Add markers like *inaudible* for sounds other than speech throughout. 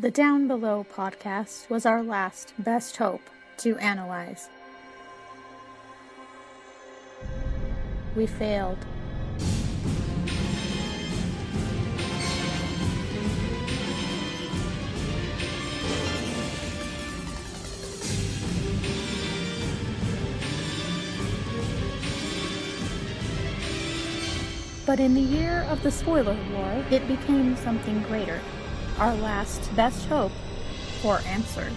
The Down Below podcast was our last best hope to analyze. We failed. But in the year of the spoiler war, it became something greater. Our last best hope for answers.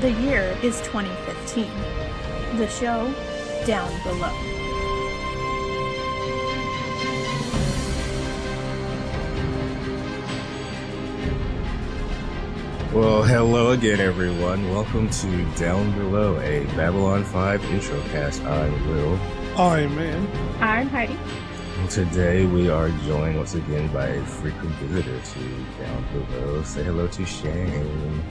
The year is 2015. The show, Down Below. Well, hello again, everyone. Welcome to Down Below, a Babylon 5 intro cast. I'm Will. I'm man. I'm Heidi. And today we are joined once again by a frequent visitor to Down Below. Say hello to Shane.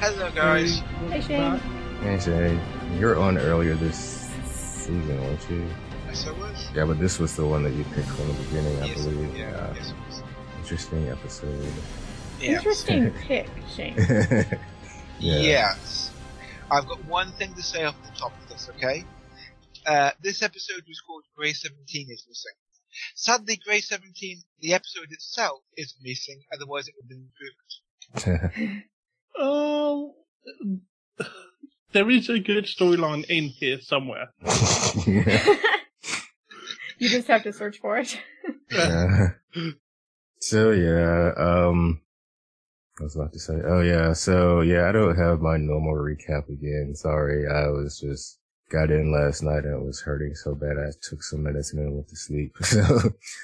Hello, guys. Hey, Shane. Hey, Shane. You're on earlier this season, weren't you? Yes, I was. Yeah, but this was the one that you picked from the beginning, I yes, believe. Yeah, yes. Interesting episode. Yeah. Interesting *laughs* pick, Shane. *laughs* Yeah. Yes. I've got one thing to say off the top of this, okay? Uh, this episode was called Grey 17 is Missing. Sadly, Grey 17, the episode itself, is missing, otherwise it would have been improved. *laughs* Oh, there is a good storyline in here somewhere. *laughs* you just have to search for it. Yeah. *laughs* so yeah, um, I was about to say, oh yeah, so yeah, I don't have my normal recap again. Sorry, I was just got in last night and it was hurting so bad I took some medicine and went to sleep. *laughs* So,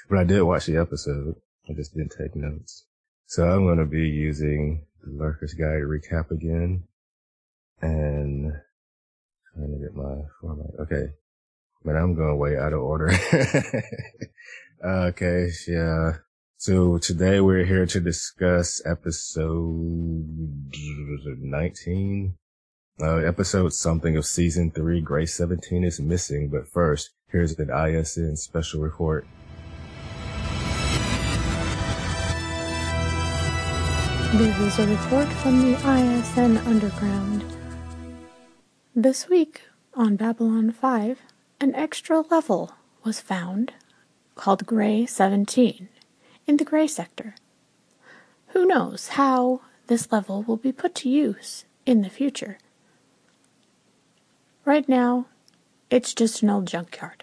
but I did watch the episode. I just didn't take notes. So I'm going to be using the Lurker's Guide recap again and trying to get my format. Okay. But I'm going way out of order. *laughs* okay. Yeah. So today we're here to discuss episode 19. Uh, episode something of season three, Grey 17 is missing, but first, here's an ISN special report. This is a report from the ISN Underground. This week on Babylon 5, an extra level was found called Gray 17 in the Gray sector. Who knows how this level will be put to use in the future? Right now, it's just an old junkyard.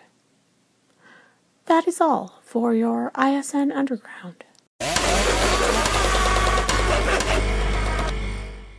That is all for your ISN Underground.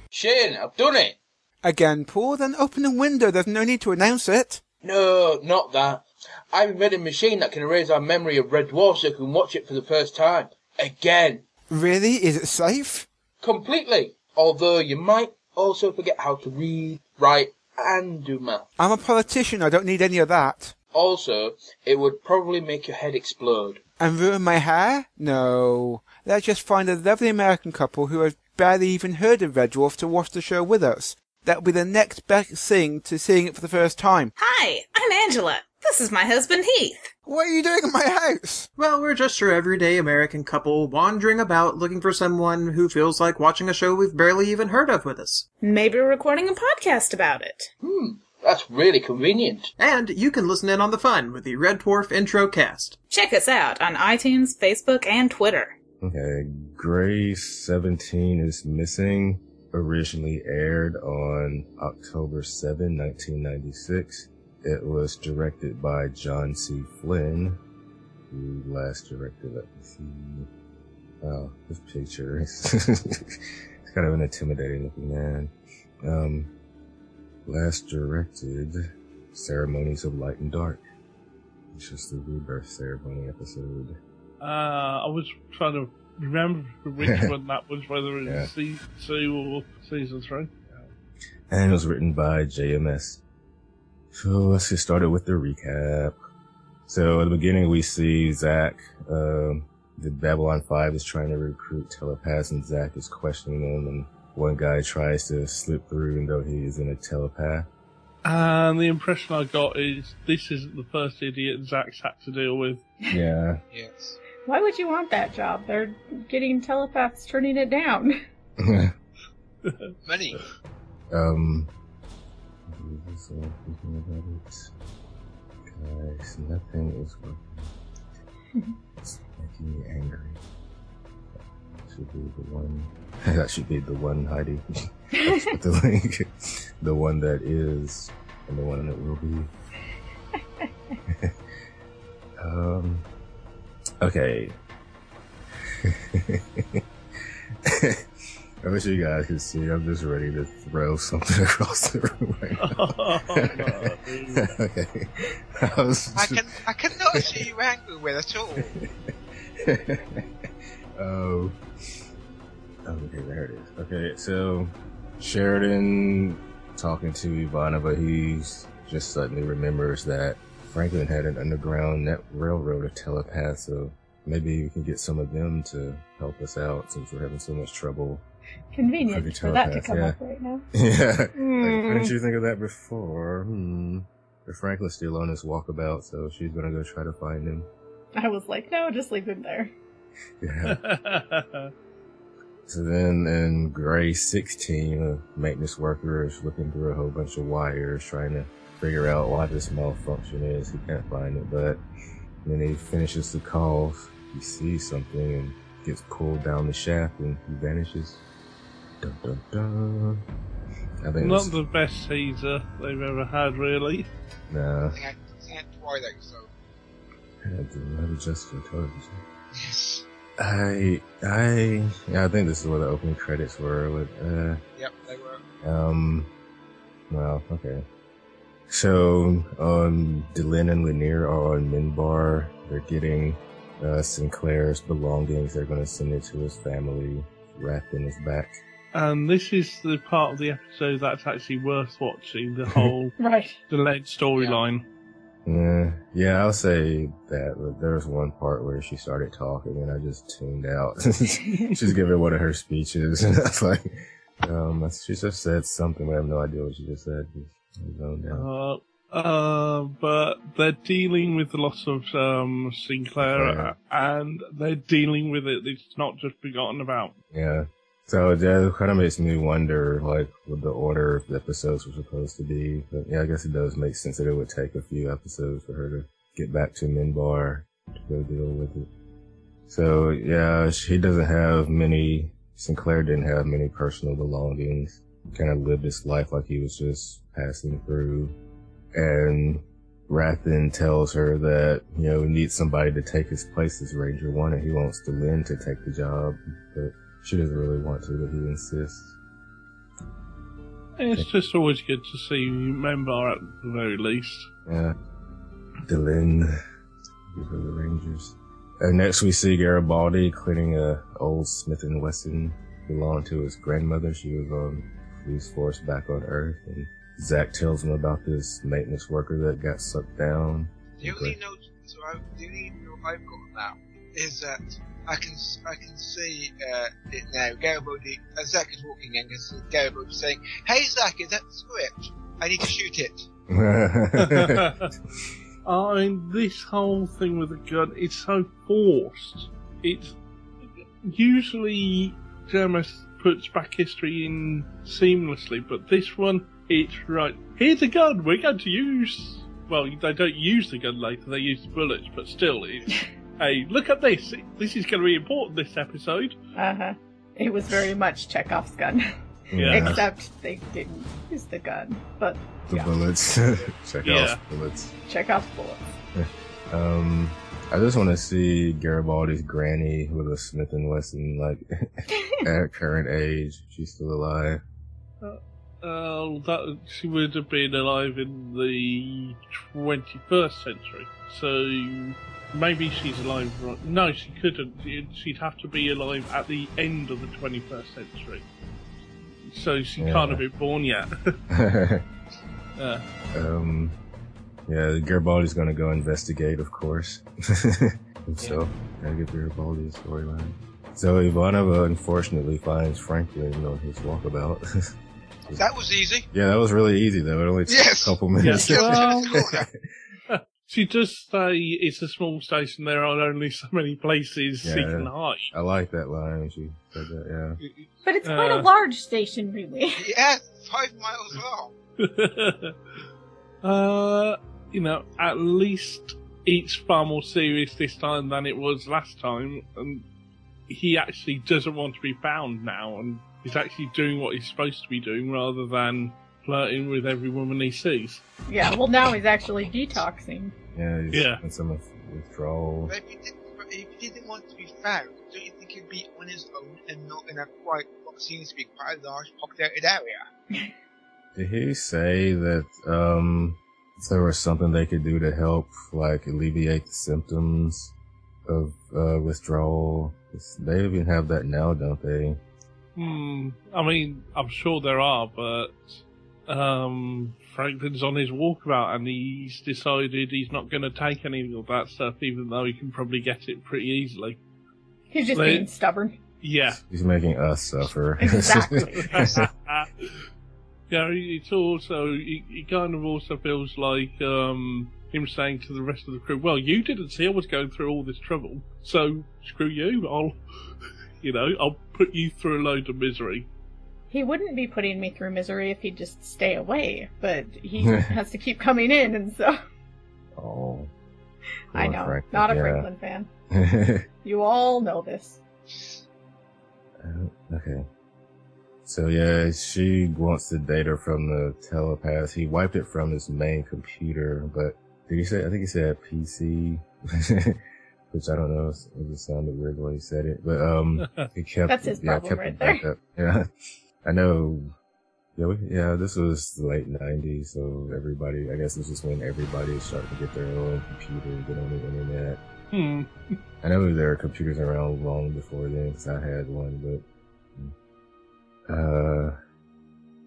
Shane, I've done it. Again, Paul, then open the window. There's no need to announce it. No, not that. I've invented a machine that can erase our memory of Red Dwarf so we can watch it for the first time. Again. Really? Is it safe? Completely. Although you might also forget how to read, write, and do math. I'm a politician. I don't need any of that. Also, it would probably make your head explode. And ruin my hair? No. Let's just find a lovely American couple who has barely even heard of Red Dwarf to watch the show with us. That'll be the next best thing to seeing it for the first time. Hi, I'm Angela. This is my husband Heath. What are you doing in my house? Well, we're just your everyday American couple wandering about looking for someone who feels like watching a show we've barely even heard of with us. Maybe we're recording a podcast about it. Hmm, that's really convenient. And you can listen in on the fun with the Red Dwarf intro cast. Check us out on iTunes, Facebook, and Twitter. Okay, Gray 17 is missing. Originally aired on October 7, 1996. It was directed by John C. Flynn, who last directed, let me see. Oh, this picture. *laughs* it's kind of an intimidating looking man. Um, last directed Ceremonies of Light and Dark, which is the rebirth ceremony episode. Uh, I was trying to remember which *laughs* one that was, whether it was Yeah. season two or season three. and it was written by JMS. So let's get started with the recap. So at the beginning, we see Zach, um, the Babylon 5 is trying to recruit telepaths and Zach is questioning them and one guy tries to slip through even though he isn't a telepath. And the impression I got is this isn't the first idiot Zach's had to deal with. Yeah. Yes. Why would you want that job? They're getting telepaths turning it down. *laughs* Money. um. So thinking about it. Guys, nothing is working. It's making me angry. That should be the one. *laughs* that should be the one, Heidi. *laughs* The link. The one that is, and the one that will be. *laughs* um. Okay. I wish you guys could see. I'm just ready to throw *laughs* something across the room right now. *laughs* okay. *laughs* I was. I can I cannot see you angry with at all. oh. Okay, there it is. Okay, so Sheridan talking to Ivana, but he's just suddenly remembers that Franklin had an underground net railroad of telepaths, so maybe we can get some of them to help us out since we're having so much trouble. Convenient Fucking for that to come yeah. up right now. *laughs* Yeah. Like, Hmm. didn't you think of that before? Hmm. But Franklin's still on his walkabout, so she's gonna go try to find him. I was like, no, just leave him there. Yeah. *laughs* *laughs* So then in Gray 16, a maintenance worker is looking through a whole bunch of wires trying to figure out why this malfunction is. He can't find it, but then he finishes the call, he sees something and gets pulled down the shaft and he vanishes. Dun, dun, dun. I think Not it's, the best Caesar they've ever had, really. nah, I think I, I think I Twilight, so I had to not adjust for television. yes. I, I, yeah, I think this is where the opening credits were with, uh, Yep, they were. Um, well, okay. So, um, Delenn and Lennier are on Minbar. They're getting, uh, Sinclair's belongings. They're gonna send it to his family. wrapped Rathenn his back. And this is the part of the episode that's actually worth watching, the *laughs* whole Right. delayed storyline. Yeah, yeah, I'll say that. But there was one part where she started talking and I just tuned out. *laughs* She's giving one of her speeches *laughs* and I was like, um, she just said something, but I have no idea what she just said. Just zoned out. Uh, uh, but they're dealing with the loss of um, Sinclair, Right. and they're dealing with it. It's not just forgotten about. Yeah. So that it kind of makes me wonder, like, what the order of the episodes were supposed to be. But yeah, I guess it does make sense that it would take a few episodes for her to get back to Minbar to go deal with it. So yeah, she doesn't have many, Sinclair didn't have many personal belongings. Kind of lived his life like he was just passing through. And Rathenn tells her that, you know, he needs somebody to take his place as Ranger One and he wants to Lynn to take the job. But she doesn't really want to, but he insists. It's just always good to see you Member at the very least. Yeah. Delenn. These are the Rangers. And next we see Garibaldi cleaning a old Smith and Wesson belonged to his grandmother. She was on police force back on Earth, and Zach tells him about this maintenance worker that got sucked down. The only note, so I, the only note I've got now is that I can s- I can see uh, it now. Garibaldi, uh, Zach is walking in, and see Garibaldi saying, "Hey Zach, is that the script? I need to shoot it." *laughs* I mean, this whole thing with the gun, it's so forced. It's usually JMS puts back history in seamlessly, but this one, it's right. Here's a gun we're going to use. Well, they don't use the gun later; they use the bullets, but still, it's. *laughs* hey, look at this! This is going to be important this episode. Uh huh. It was very *laughs* much Chekhov's gun. Yeah. *laughs* Except they didn't use the gun. But The yeah, bullets. *laughs* Check Yeah. out bullets. Chekhov's bullets. Um, I just want to see Garibaldi's granny with a Smith and Wesson, like at her current age. She's still alive. Uh, that she would have been alive in the 21st century. So maybe she's alive. Right? No, she couldn't. She'd have to be alive at the end of the 21st century. So she Yeah. can't have been born yet. *laughs* *laughs* uh, um, yeah, Garibaldi's gonna go investigate, of course. *laughs* so, gotta get Garibaldi's storyline. So Ivanova unfortunately finds Franklin on his walkabout. That was easy. yeah, that was really easy though. It only took Yes. a couple minutes. Yes. Just in the corner. She does say it's a small station. There are only so many places she Yeah. can hide. I like that line she said that. Yeah. But it's quite a Uh. large station, really. *laughs* Yeah, five miles long. *laughs* uh, you know, at least it's far more serious this time than it was last time, and he actually doesn't want to be found now, and he's actually doing what he's supposed to be doing rather than flirting with every woman he sees. Yeah, well, now he's actually detoxing. Yeah. He's Yeah. in some withdrawal. But if he, didn't, if he didn't want to be found, don't you think he'd be on his own and not in a quite, what seems to be quite a large populated area? *laughs* Did he say that um if there was something they could do to help, like alleviate the symptoms of uh, withdrawal? 'Cause They even have that now, don't they? Hmm. I mean, I'm sure there are, but um, Franklin's on his walkabout and he's decided he's not going to take any of that stuff, even though he can probably get it pretty easily. He's just They- being stubborn. Yeah. He's making us suffer. *laughs* Exactly. *laughs* yeah, it's also, he, he kind of also feels like, um, him saying to the rest of the crew, well, you didn't see I was going through all this trouble, so screw you, I'll, *laughs* you know, I'll put you through a load of misery. He wouldn't be putting me through misery if he'd just stay away, but he *laughs* has to keep coming in, and so oh. I know, Franklin, not a yeah. Franklin fan. *laughs* You all know this. Uh, okay. So yeah, she wants the data from the telepath. He wiped it from his main computer, but did he say? I think he said PC, *laughs* which I don't know. It just sounded weird when he said it, but um, he kept That's his yeah, problem kept right it there. back up. Yeah, I know. Yeah, we, yeah, this was the late '90s, so everybody. I guess this is when everybody is starting to get their own computer, get on the internet. Hmm. I know there were computers around long before then because I had one, but uh,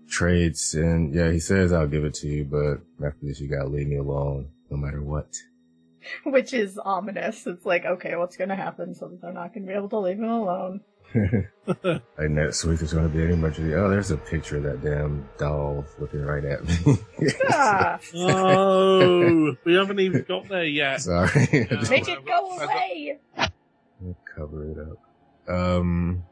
trades and yeah, he says I'll give it to you, but after this you gotta leave me alone, no matter what. *laughs* Which is ominous. It's like, okay, what's gonna happen so that they're not gonna be able to leave him alone? *laughs* like next week there's gonna be an emergency. Oh, there's a picture of that damn doll looking right at me. Ah, *laughs* *laughs* Oh, we haven't even got there yet. Sorry, I make it go away! We'll cover it up. Um,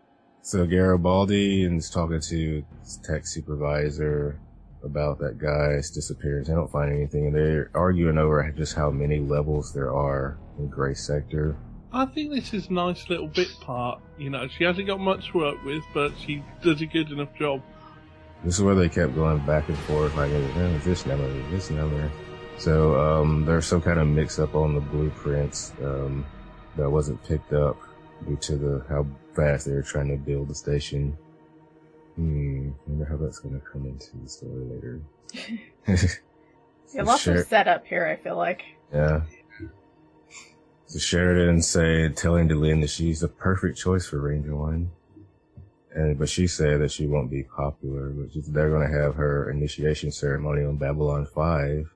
so Garibaldi is talking to his tech supervisor about that guy's disappearance. They don't find anything, and they're arguing over just how many levels there are in Gray Sector. I think this is a nice little bit part. You know, she hasn't got much work with, but she does a good enough job. This is where they kept going back and forth, like, oh, this number, this number. So, um, there's some kind of mix up on the blueprints, um, that wasn't picked up due to the, how fast they were trying to build the station. Hmm, wonder how that's gonna come into the story later. *laughs* Yeah, lots Sure. of setup here, I feel like. Yeah. So Sheridan said, telling Delenn that she's the perfect choice for Ranger One. And, but she said that she won't be popular, but is they're going to have her initiation ceremony on Babylon 5.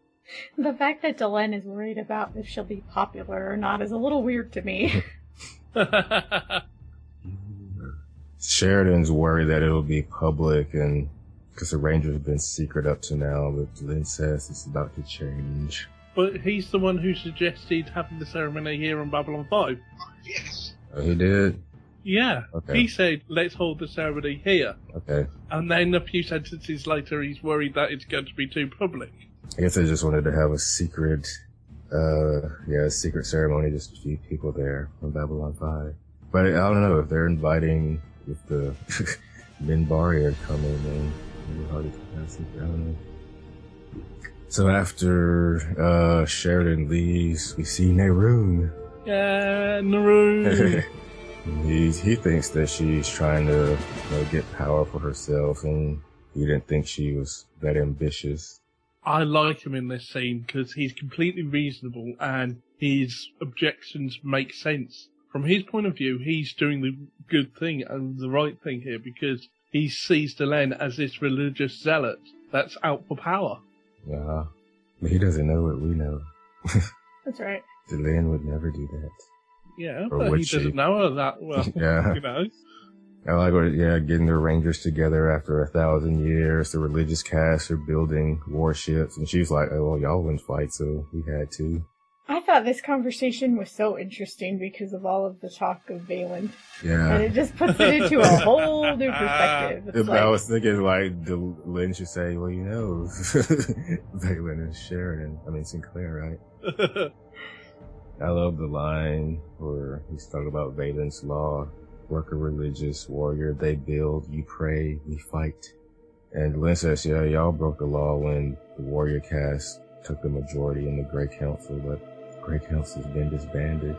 The fact that Delenn is worried about if she'll be popular or not is a little weird to me. *laughs* *laughs* Sheridan's worried that it'll be public and because the Rangers have been secret up to now, but Delenn says it's about to change. But he's the one who suggested having the ceremony here on Babylon 5. Yes. Oh, he did? Yeah. Okay. He said, let's hold the ceremony here. Okay. And then a few sentences later, he's worried that it's going to be too public. I guess they just wanted to have a secret, uh, yeah, a secret ceremony, just a few people there on Babylon 5. But I don't know if they're inviting, if the *laughs* Minbari are coming, then maybe hard to keep that secret. I don't know. So after, uh, Sheridan leaves, we see Neroon. Yeah, Naru. *laughs* he, he thinks that she's trying to you know, get power for herself and he didn't think she was that ambitious. I like him in this scene because he's completely reasonable and his objections make sense. From his point of view, he's doing the good thing and the right thing here because he sees Delenn as this religious zealot that's out for power. Yeah. But he doesn't know what we know. *laughs* That's right. Delenn would never do that. Yeah, Or but he she? doesn't know her that well. *laughs* Yeah. You know? I like what, yeah, getting the Rangers together after a thousand years. The religious cast are building warships. And she's like, oh, well, y'all wouldn't fight, so we had to. I thought this conversation was so interesting because of all of the talk of Valen. Yeah. And it just puts it into a *laughs* whole new perspective. It's I like, was thinking like the Lynn should say, well, you know, *laughs* Valen and Sheridan. I mean Sinclair, right? *laughs* I love the line where he's talking about Valen's law. Worker, religious, warrior, they build, you pray, we fight. And Lynn says, yeah, y'all broke the law when the warrior cast took the majority in the Grey Council, but Grey Council's been disbanded.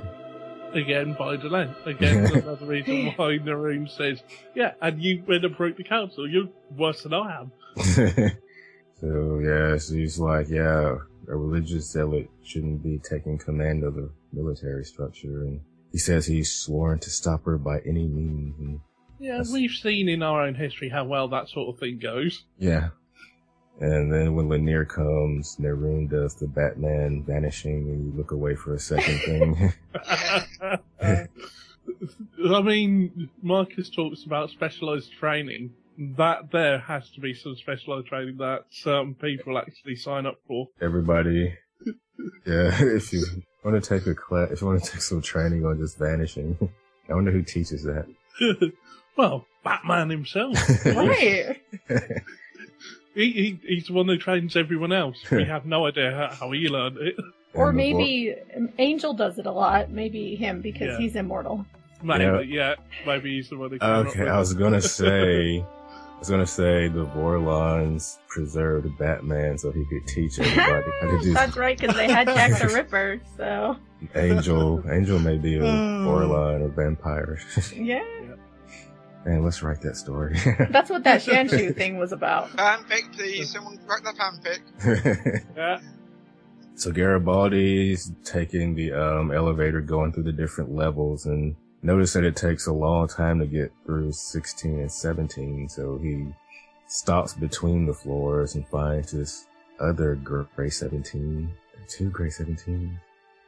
Again, by Delenn. *laughs* Again, another reason why Neroon says, yeah, and you went and broke the council. You're worse than I am. *laughs* so yeah, she's like, yeah, a religious zealot shouldn't be taking command of the military structure, and he says he's sworn to stop her by any means. And Yeah, we've seen in our own history how well that sort of thing goes. yeah, and then when Lennier comes, Neroon does the Batman vanishing, and you look away for a second thing. *laughs* Uh, I mean, Marcus talks about specialized training. That there has to be some specialized training that certain people actually sign up for. Everybody, yeah, *laughs* if you want to take a class, if you want to take some training on just vanishing, *laughs* I wonder who teaches that. well, Batman himself. right. He, he, he's the one who trains everyone else. We *laughs* have no idea how, how he learned it. Or And the vo- maybe Angel does it a lot. Maybe him because Yeah. he's immortal. Maybe, yeah. maybe he's the one who came up Okay, with I it. was gonna *laughs* say, I was gonna say the Vorlons preserved Batman so he could teach everybody how to *laughs* do That's right, because they had Jack the Ripper. So Angel. Angel may be a Vorlon or vampire. yeah, Man, let's write that story. *laughs* that's what that *laughs* Shanshu thing was about. Fanfic, please. Someone write that fanfic. *laughs* Yeah. so Garibaldi's taking the um, elevator, going through the different levels, and notice that it takes a long time to get through 16 and 17. So he stops between the floors and finds this other gray 17, two gray 17,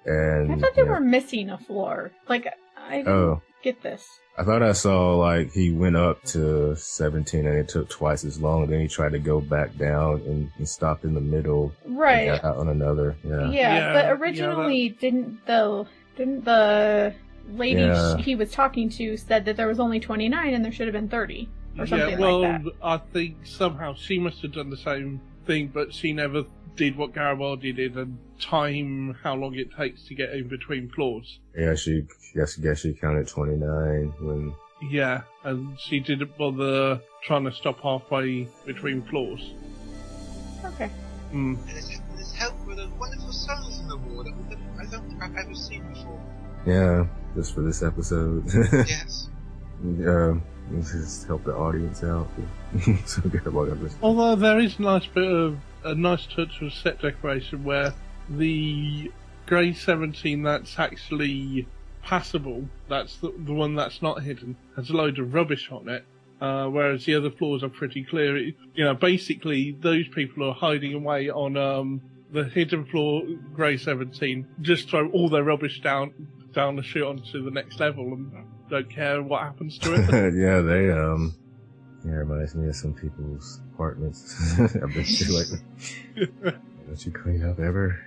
and I thought they yeah. were missing a floor. Like I didn't Oh. get this. I thought I saw like he went up to 17 and it took twice as long. Then he tried to go back down and, and stopped in the middle. and Right. got out on another. Yeah, Yeah. Yeah, but yeah, originally didn't the didn't the lady Yeah. sh- he was talking to said that there was only 29 and there should have been 30 or something yeah, well, like that. I think somehow she must have done the same thing, but she never did what Garibaldi did and time how long it takes to get in between floors. Yeah, she, guess, guess she counted 29 when, Yeah, and she didn't bother trying to stop halfway between floors. Okay. Mm. And it's, it's helped with those wonderful songs in the war that I don't think I've ever seen before. yeah, just for this episode. *laughs* Yes. um, just help the audience out. *laughs* so Garibaldi understands. Although there is a nice bit of a nice touch of set decoration where the grey 17 that's actually passable, that's the, the one that's not hidden, has a load of rubbish on it. Uh, whereas the other floors are pretty clear. It, you know, basically those people are hiding away on um, the hidden floor, grey 17. Just throw all their rubbish down down the chute onto the next level and don't care what happens to it. *laughs* yeah, they, um, yeah, it reminds me of some people's apartments. *laughs* I've been to like, *laughs* don't you clean up ever?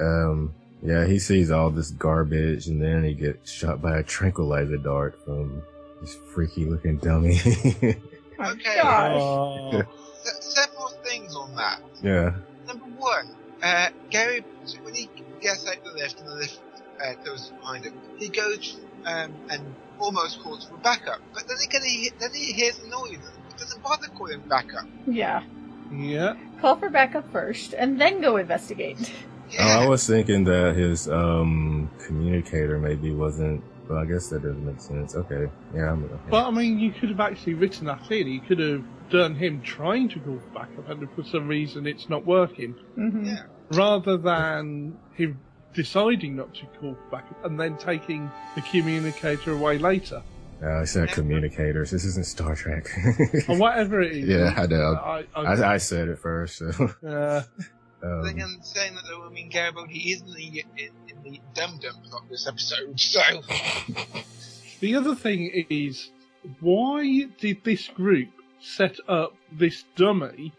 Um, yeah, he sees all this garbage and then he gets shot by a tranquilizer dart from this freaky looking dummy. *laughs* Okay. Oh. Se- several things on that. yeah. Number one, uh, Gary, so when he gets out the lift and the lift uh, closes behind him, he goes um, and almost calls for backup. But then again, he, then he hears a noise and doesn't bother calling backup. Yeah. Yeah. Call for backup first and then go investigate. Oh, I was thinking that his, um, communicator maybe wasn't, well, I guess that doesn't make sense. Okay. Yeah, I'm, okay. But I mean, you could have actually written that in. You could have done him trying to call backup, and for some reason it's not working, hmm Yeah. rather than him deciding not to call for backup and then taking the communicator away later, Uh, I said communicators. This isn't Star Trek. or whatever it is. *laughs* yeah, I know. I, I, I, I said it first, so. uh, Then *laughs* Um, again, saying that though, I mean, Garibaldi is in the, in, in the Dum Dum plot this episode, so. *laughs* the other thing is, why did this group set up this dummy,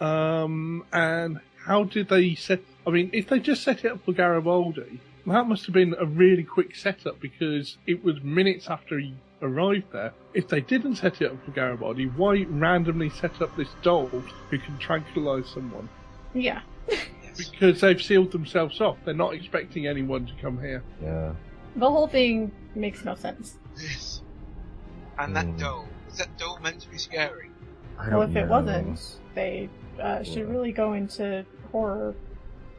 um, and how did they set I mean, if they just set it up for Garibaldi, that must have been a really quick setup because it was minutes after he arrived there. If they didn't set it up for Garibaldi, why randomly set up this doll who can tranquilize someone? Yeah. *laughs* Because they've sealed themselves off. They're not expecting anyone to come here. Yeah. The whole thing makes no sense. Yes. And that Mm. doll. Was that doll meant to be scary? I Well, don't if it wasn't, they uh, should Yeah. really go into horror.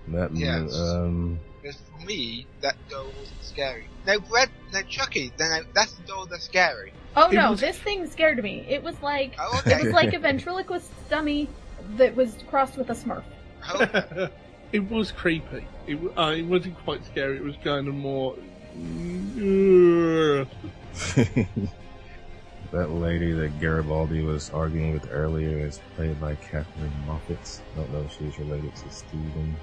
That, Yes. um, Because for me, that doll wasn't scary. No, Brad, no, Chucky, then I, that's the doll that's scary. Oh It no, was- this thing scared me. It was like Oh, it was like a ventriloquist dummy that was crossed with a Smurf. Oh, *laughs* it was creepy. It, w- uh, it wasn't quite scary. It was kind of more. *laughs* That lady that Garibaldi was arguing with earlier is played by Catherine Moffat. I don't know if she's related to Steven.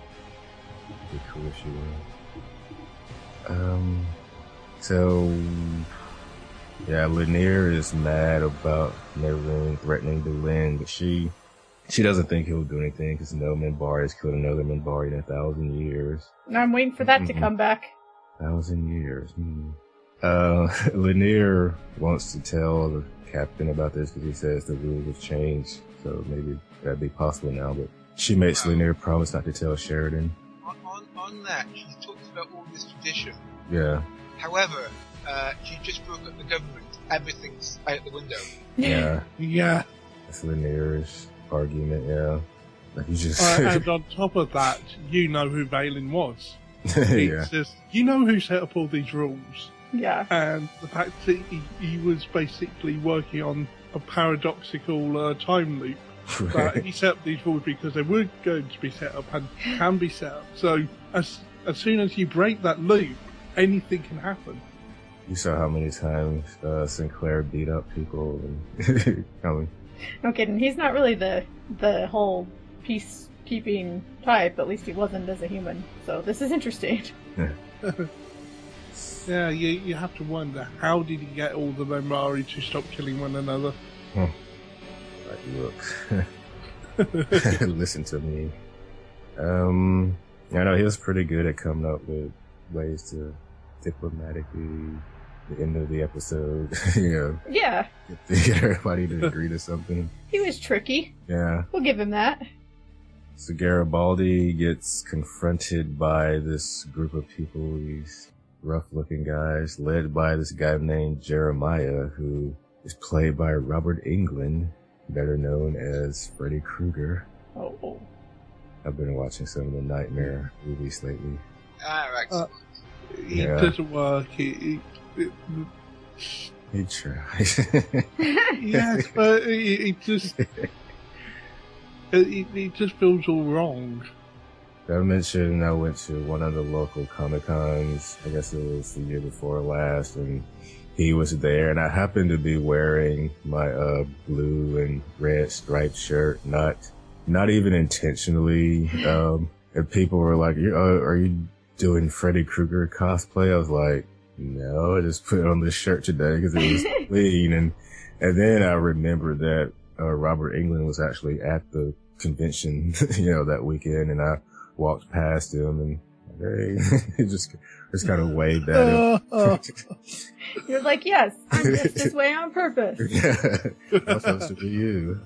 Be cool if she was. Um, so, yeah, Lennier is mad about Neroon threatening Delenn, but she, she doesn't think he'll do anything because no Minbari has killed another Minbari in a thousand years. And I'm waiting for that to Mhm. come back. Thousand years. Hmm. Uh, *laughs* Lennier wants to tell the captain about this because he says the rules have changed, so maybe that'd be possible now. But she makes Lennier promise not to tell Sheridan. On, on, on that, she talks about all this tradition. Yeah, However, uh, she just broke up the government. Everything's out the window. yeah. Yeah. That's Lennier's argument. Yeah, like he just Uh, *laughs* and on top of that, you know who Valen was. *laughs* yeah. It's just, you know who set up all these rules. Yeah. And the fact that he, he was basically working on a paradoxical uh, time loop. That he set up these rules because they were going to be set up and can be set up. So as as soon as you break that loop, anything can happen. You saw how many times uh, Sinclair beat up people and *laughs* I mean, No kidding. He's not really the the whole peacekeeping type. At least he wasn't as a human. So this is interesting. *laughs* Yeah, you you have to wonder how did he get all the Minbari to stop killing one another? Like look, *laughs* listen to me. Um, I know he was pretty good at coming up with ways to diplomatically the end of the episode, *laughs* you know, Yeah. get, get everybody to agree to something. *laughs* He was tricky. Yeah. We'll give him that. So Garibaldi gets confronted by this group of people, these rough looking guys, led by this guy named Jeremiah, who is played by Robert Englund, better known as Freddy Krueger. Oh, oh. I've been watching some of the Nightmare movies lately. Ah, excellent. It Yeah. doesn't work. It, it, it, He tries. *laughs* yes, but it, it just it, it, it just feels all wrong. I mentioned I went to one of the local Comic Cons. I guess it was the year before last, and he was there, and I happened to be wearing my uh, blue and red striped shirt, not not even intentionally. Um, and people were like, "You- uh, "Are you doing Freddy Krueger cosplay?" I was like, "No, I just put on this shirt today because it was *laughs* clean." And and then I remembered that uh, Robert Englund was actually at the convention, *laughs* you know, that weekend, and I walked past him and hey, *laughs* just just kind of waved at him. You're like, yes, I'm just this *laughs* way on purpose. *laughs* yeah, I'm supposed to be you.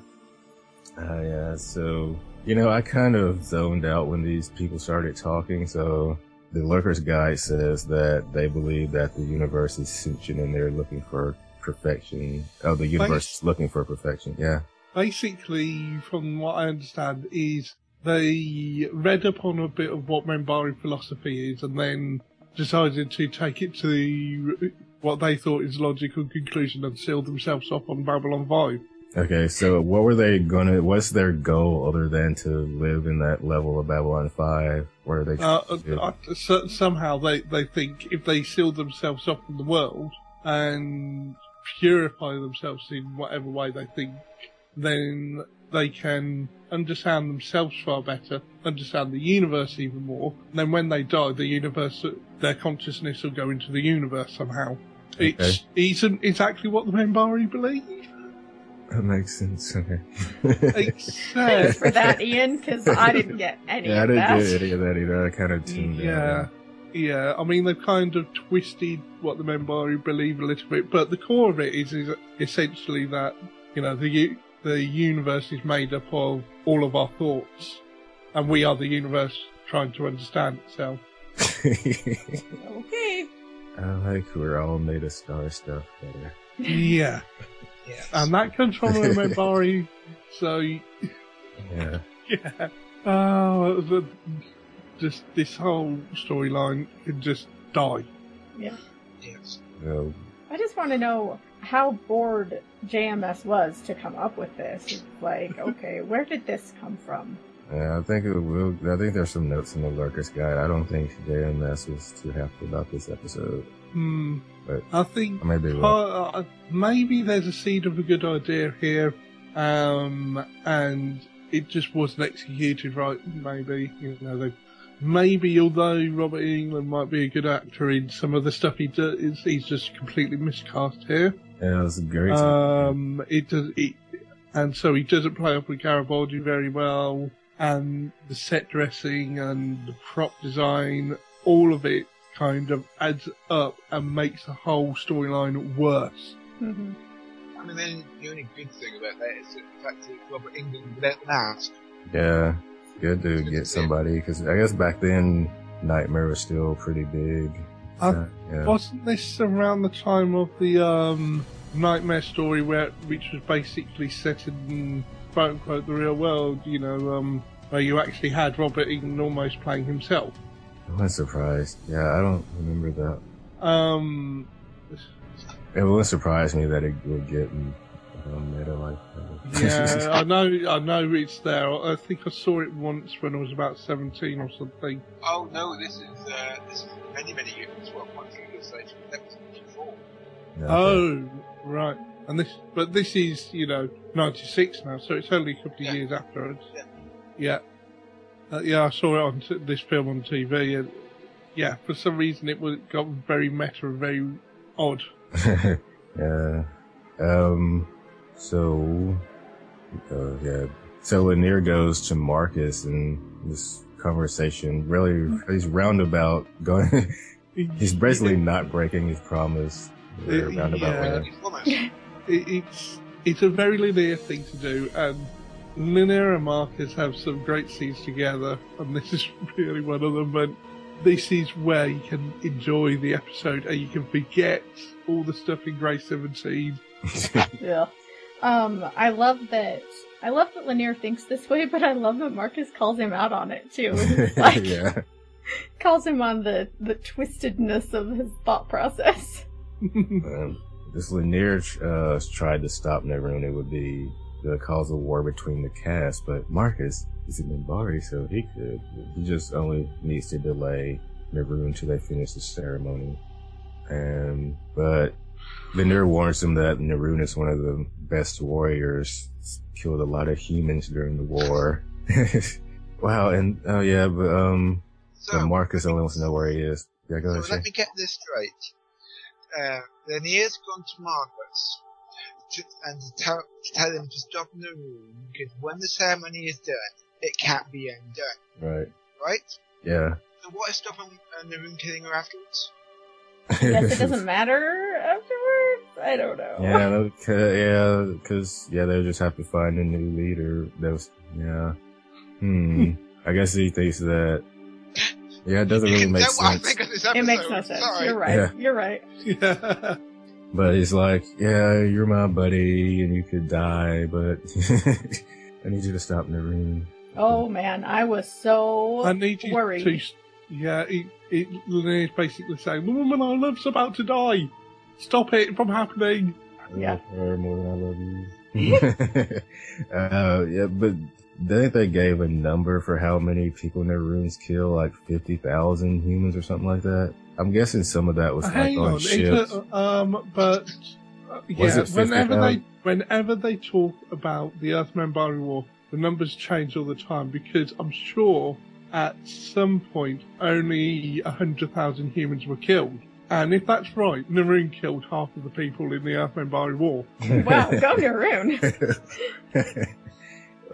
Uh, yeah, so you know, I kind of zoned out when these people started talking. So the Lurker's Guide says that they believe that the universe is sentient and they're looking for perfection. Oh, the universe is looking for perfection. Yeah. Basically, from what I understand, is they read upon a bit of what Minbari philosophy is, and then decided to take it to the, what they thought is logical conclusion and seal themselves off on Babylon Five. Okay, so what were they gonna? What's their goal other than to live in that level of Babylon Five? Where they? Uh, to- uh, so, somehow they, they think if they seal themselves off from the world and purify themselves in whatever way they think, then they can understand themselves far better, understand the universe even more. And then when they die, the universe, their consciousness will go into the universe somehow. It's, isn't exactly what the Minbari believe. That makes sense. Okay. *laughs* Thanks for that, Ian, because I didn't get any yeah, I didn't get any of that either. I kind of tuned yeah, out. yeah. I mean, they've kind of twisted what the Minbari believe a little bit, but the core of it is, is essentially that you know the the universe is made up of all of our thoughts, and we are the universe trying to understand itself. Okay. I like we're all made of star stuff better. Yeah, Yes. and that comes from the Minbari. So Yeah. yeah. Oh, the, just this whole storyline could just die. Yeah. Yes. So, I just want to know how bored JMS was to come up with this. It's like, okay, where did this come from? Yeah, I think it will. I think there's some notes in the Lurker's Guide. I don't think JMS was too happy about this episode. Hmm. But I think I may be wrong. uh, maybe there's a seed of a good idea here, um, and it just wasn't executed right. Maybe you know, they, maybe although Robert Englund might be a good actor in some of the stuff he does, he's just completely miscast here. Yeah, was great. Um, it does, it, and so he doesn't play off with Garibaldi very well, and the set dressing and the prop design, all of it kind of adds up and makes the whole storyline worse. Mhm. I mean, then the only good thing about that is that the fact that Robert Englund without mask. yeah, good to get somebody because I guess back then Nightmare was still pretty big. Uh, So, yeah. Wasn't this around the time of the um, Nightmare story, where which was basically set in quote unquote the real world? You know, um, where you actually had Robert Englund almost playing himself. I was surprised. Yeah, I don't remember that. Um, It wouldn't surprise me that it would get um, meta like that. Yeah, I know. I know it's there. I think I saw it once when I was about seventeen or something. Oh no, this is uh, this is many many years. Well, one few years later, episode four. Yeah, Oh, right. And this, but this is you know ninety six now, so it's only a couple of Yeah. years afterwards. Yeah. Yeah. Uh, yeah, I saw it on t- this film on TV, and yeah, for some reason it was got very meta and very odd. *laughs* yeah. Um. So. Uh, yeah. So Lennier goes to Marcus, and this conversation really he's roundabout going. *laughs* he's basically not breaking his promise. in a roundabout yeah. way. He's almost. it, it's it's a very linear thing to do, and Lennier and Marcus have some great scenes together, and this is *laughs* really one of them. And this is where you can enjoy the episode, and you can forget all the stuff in Grey Seventeen. *laughs* Yeah. Um, I love that. I love that Lennier thinks this way, but I love that Marcus calls him out on it too. *laughs* Like, yeah. calls him on the the twistedness of his thought process. Um, this Lennier uh, tried to stop Neroon. It would be the cause of war between the cast, but Marcus is an Minbari, so he could. He just only needs to delay Neroon until they finish the ceremony. And but Lennier warns him that Neroon is one of the best warriors. Killed a lot of humans during the war. *laughs* wow, and oh yeah, but um, So, but Marcus only wants to know where he is. Yeah, go so ahead. Let me get this straight. Uh, Lennier's gone to Marcus to, and to tell, to tell him to stop in the room because when the ceremony is done, it can't be undone, Right. right? Yeah. So what is stopping in the room killing her afterwards? Yes, it doesn't matter afterwards. I don't know. Yeah, *laughs* no, 'cause- yeah, because yeah, they'll just have to find a new leader. That was yeah. Hmm. *laughs* I guess he thinks that. Yeah, it doesn't really *laughs* make tell what I sense. think of this episode. It makes no sense. Sorry. You're right. Yeah. You're right. yeah. *laughs* But he's like, yeah, you're my buddy, and you could die, but *laughs* I need you to stop Neroon. Oh man, I was so I need you worried. to. Yeah, it, it, Lennier's basically saying, the woman I love's about to die. Stop it from happening. I Yeah. love her more than I love you. uh, yeah, but didn't they gave a number for how many people Neroon's kill? Like 50,000 humans or something like that? I'm guessing some of that was like on, on, ships. it, um, but uh, Was yeah, it whenever 50,000? they whenever they talk about the Earth-Minbari War, the numbers change all the time because I'm sure at some point only a hundred thousand humans were killed. And if that's right, Neroon killed half of the people in the Earth-Minbari War. Wow, go Neroon. *laughs* *laughs*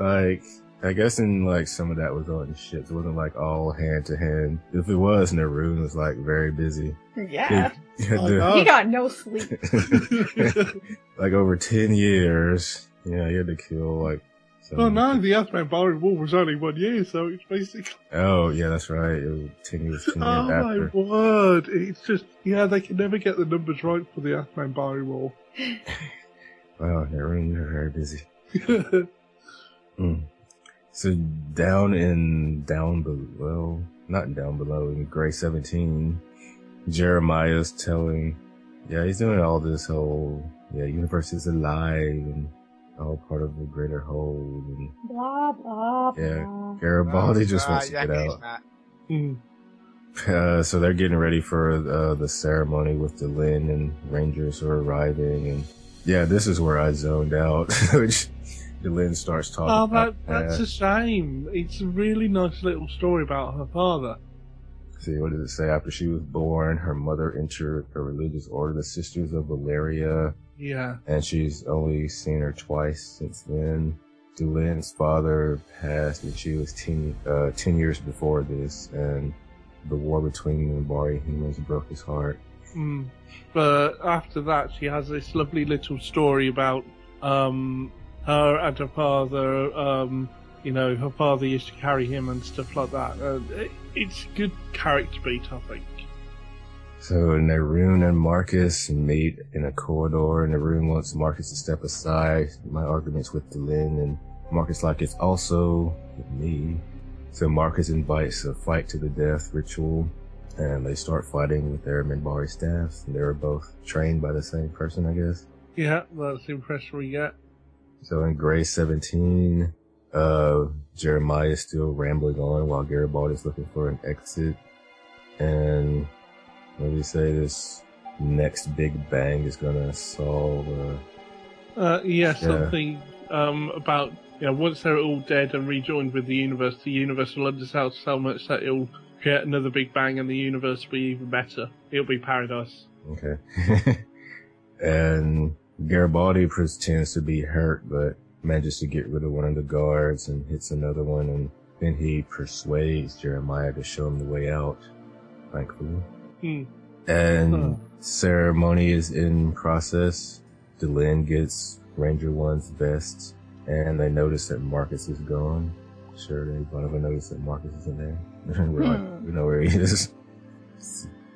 like, I guess in like some of that was on ships. It wasn't like all hand to hand. If it was, Neroon was like very busy. Yeah. He Oh, to- God. He got no sleep. *laughs* like over 10 years. Yeah, he had to kill like. some- Oh no, the Earth-Minbari War was only one year, so it's basically. Oh, yeah, that's right. It was 10 years, 10 years Oh my word! It's just yeah, they can never get the numbers right for the Earth-Minbari War. Wow, Neroon, you're very busy. *laughs* Mm. So down in down below, not down below in Gray Seventeen, Jeremiah's telling, yeah, he's doing all this whole, yeah, universe is alive and all part of the greater whole. And blah blah blah. yeah, Garibaldi just wants to Ah, get yeah, out. Matt. *laughs* Uh, so they're getting ready for uh, the ceremony with Delenn and Rangers are arriving, and yeah, this is where I zoned out. *laughs* Which the Lynn starts talking. Oh, that, that's a shame. It's a really nice little story about her father. See, what does it say? After she was born, her mother entered a religious order, the Sisters of Valeria, Yeah. and she's only seen her twice since then. Delenn's father passed when she was 10, uh, 10 years before this, and the war between the Bari humans broke his heart. Mm. But after that, she has this lovely little story about um, her and her father. Um, you know, her father used to carry him and stuff like that. Uh, it, it's good character beat, I think. So Neroon and Marcus meet in a corridor, and Neroon wants Marcus to step aside. My arguments with Delenn, and Marcus like it's also with me. So Marcus invites a fight to the death ritual, and they start fighting with their Minbari staffs. They were both trained by the same person, I guess. Yeah, that's the impression we get. So in Gray 17, uh, Jeremiah is still rambling on while Garibaldi Garibaldi's looking for an exit. And what do you say? This next big bang is gonna solve, uh, Uh, yeah, Yeah. something um, about you know, once they're all dead and rejoined with the universe, the universe will undersell so much that it'll create another big bang and the universe will be even better. It'll be paradise. okay. *laughs* and Garibaldi pretends to be hurt, but manages to get rid of one of the guards and hits another one, and then he persuades Jeremiah to show him the way out, thankfully. Hmm. And Huh. ceremony is in process. Delenn gets Ranger One's vest, and they notice that Marcus is gone. Sure, they them noticed that Marcus isn't there. *laughs* We're like, Hmm. we know where he is. *laughs*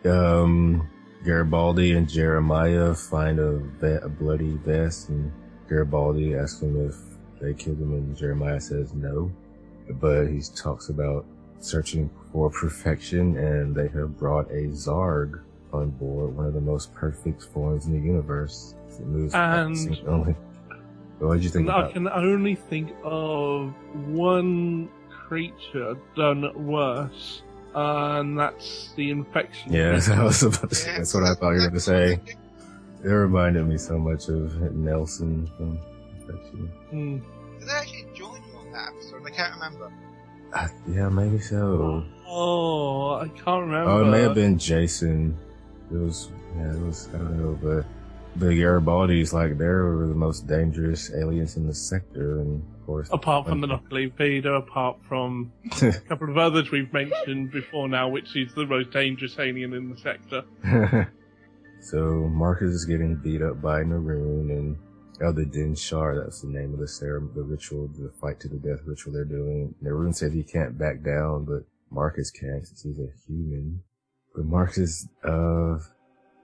Um, Garibaldi and Jeremiah find a, a bloody vest, and Garibaldi asks him if they killed him, and Jeremiah says no. But he talks about searching for perfection, and they have brought a Zarg on board, one of the most perfect forms in the universe. It moves And- only. What did you think I about? can only think of one creature done worse, and that's the infection. Yeah, *laughs* I was about to That's what I thought you were going to say. It reminded me so much of Nelson from Infection. Hmm. Did they actually join you on that episode? I can't remember. Uh, yeah, maybe so. Oh, I can't remember. Oh, it may have been Jason. It was, yeah, it was, I don't know, but the Garibaldi's like, they were the most dangerous aliens in the sector, and of course. Apart from the Knuckly Peter, apart from *laughs* a couple of others we've mentioned before now, which is the most dangerous alien in the sector. *laughs* so Marcus is getting beat up by Neroon and the Denn'sha, that's the name of the ceremony, the ritual, the fight to the death ritual they're doing. Neroon said he can't back down, but Marcus can since he's a human. But Marcus uh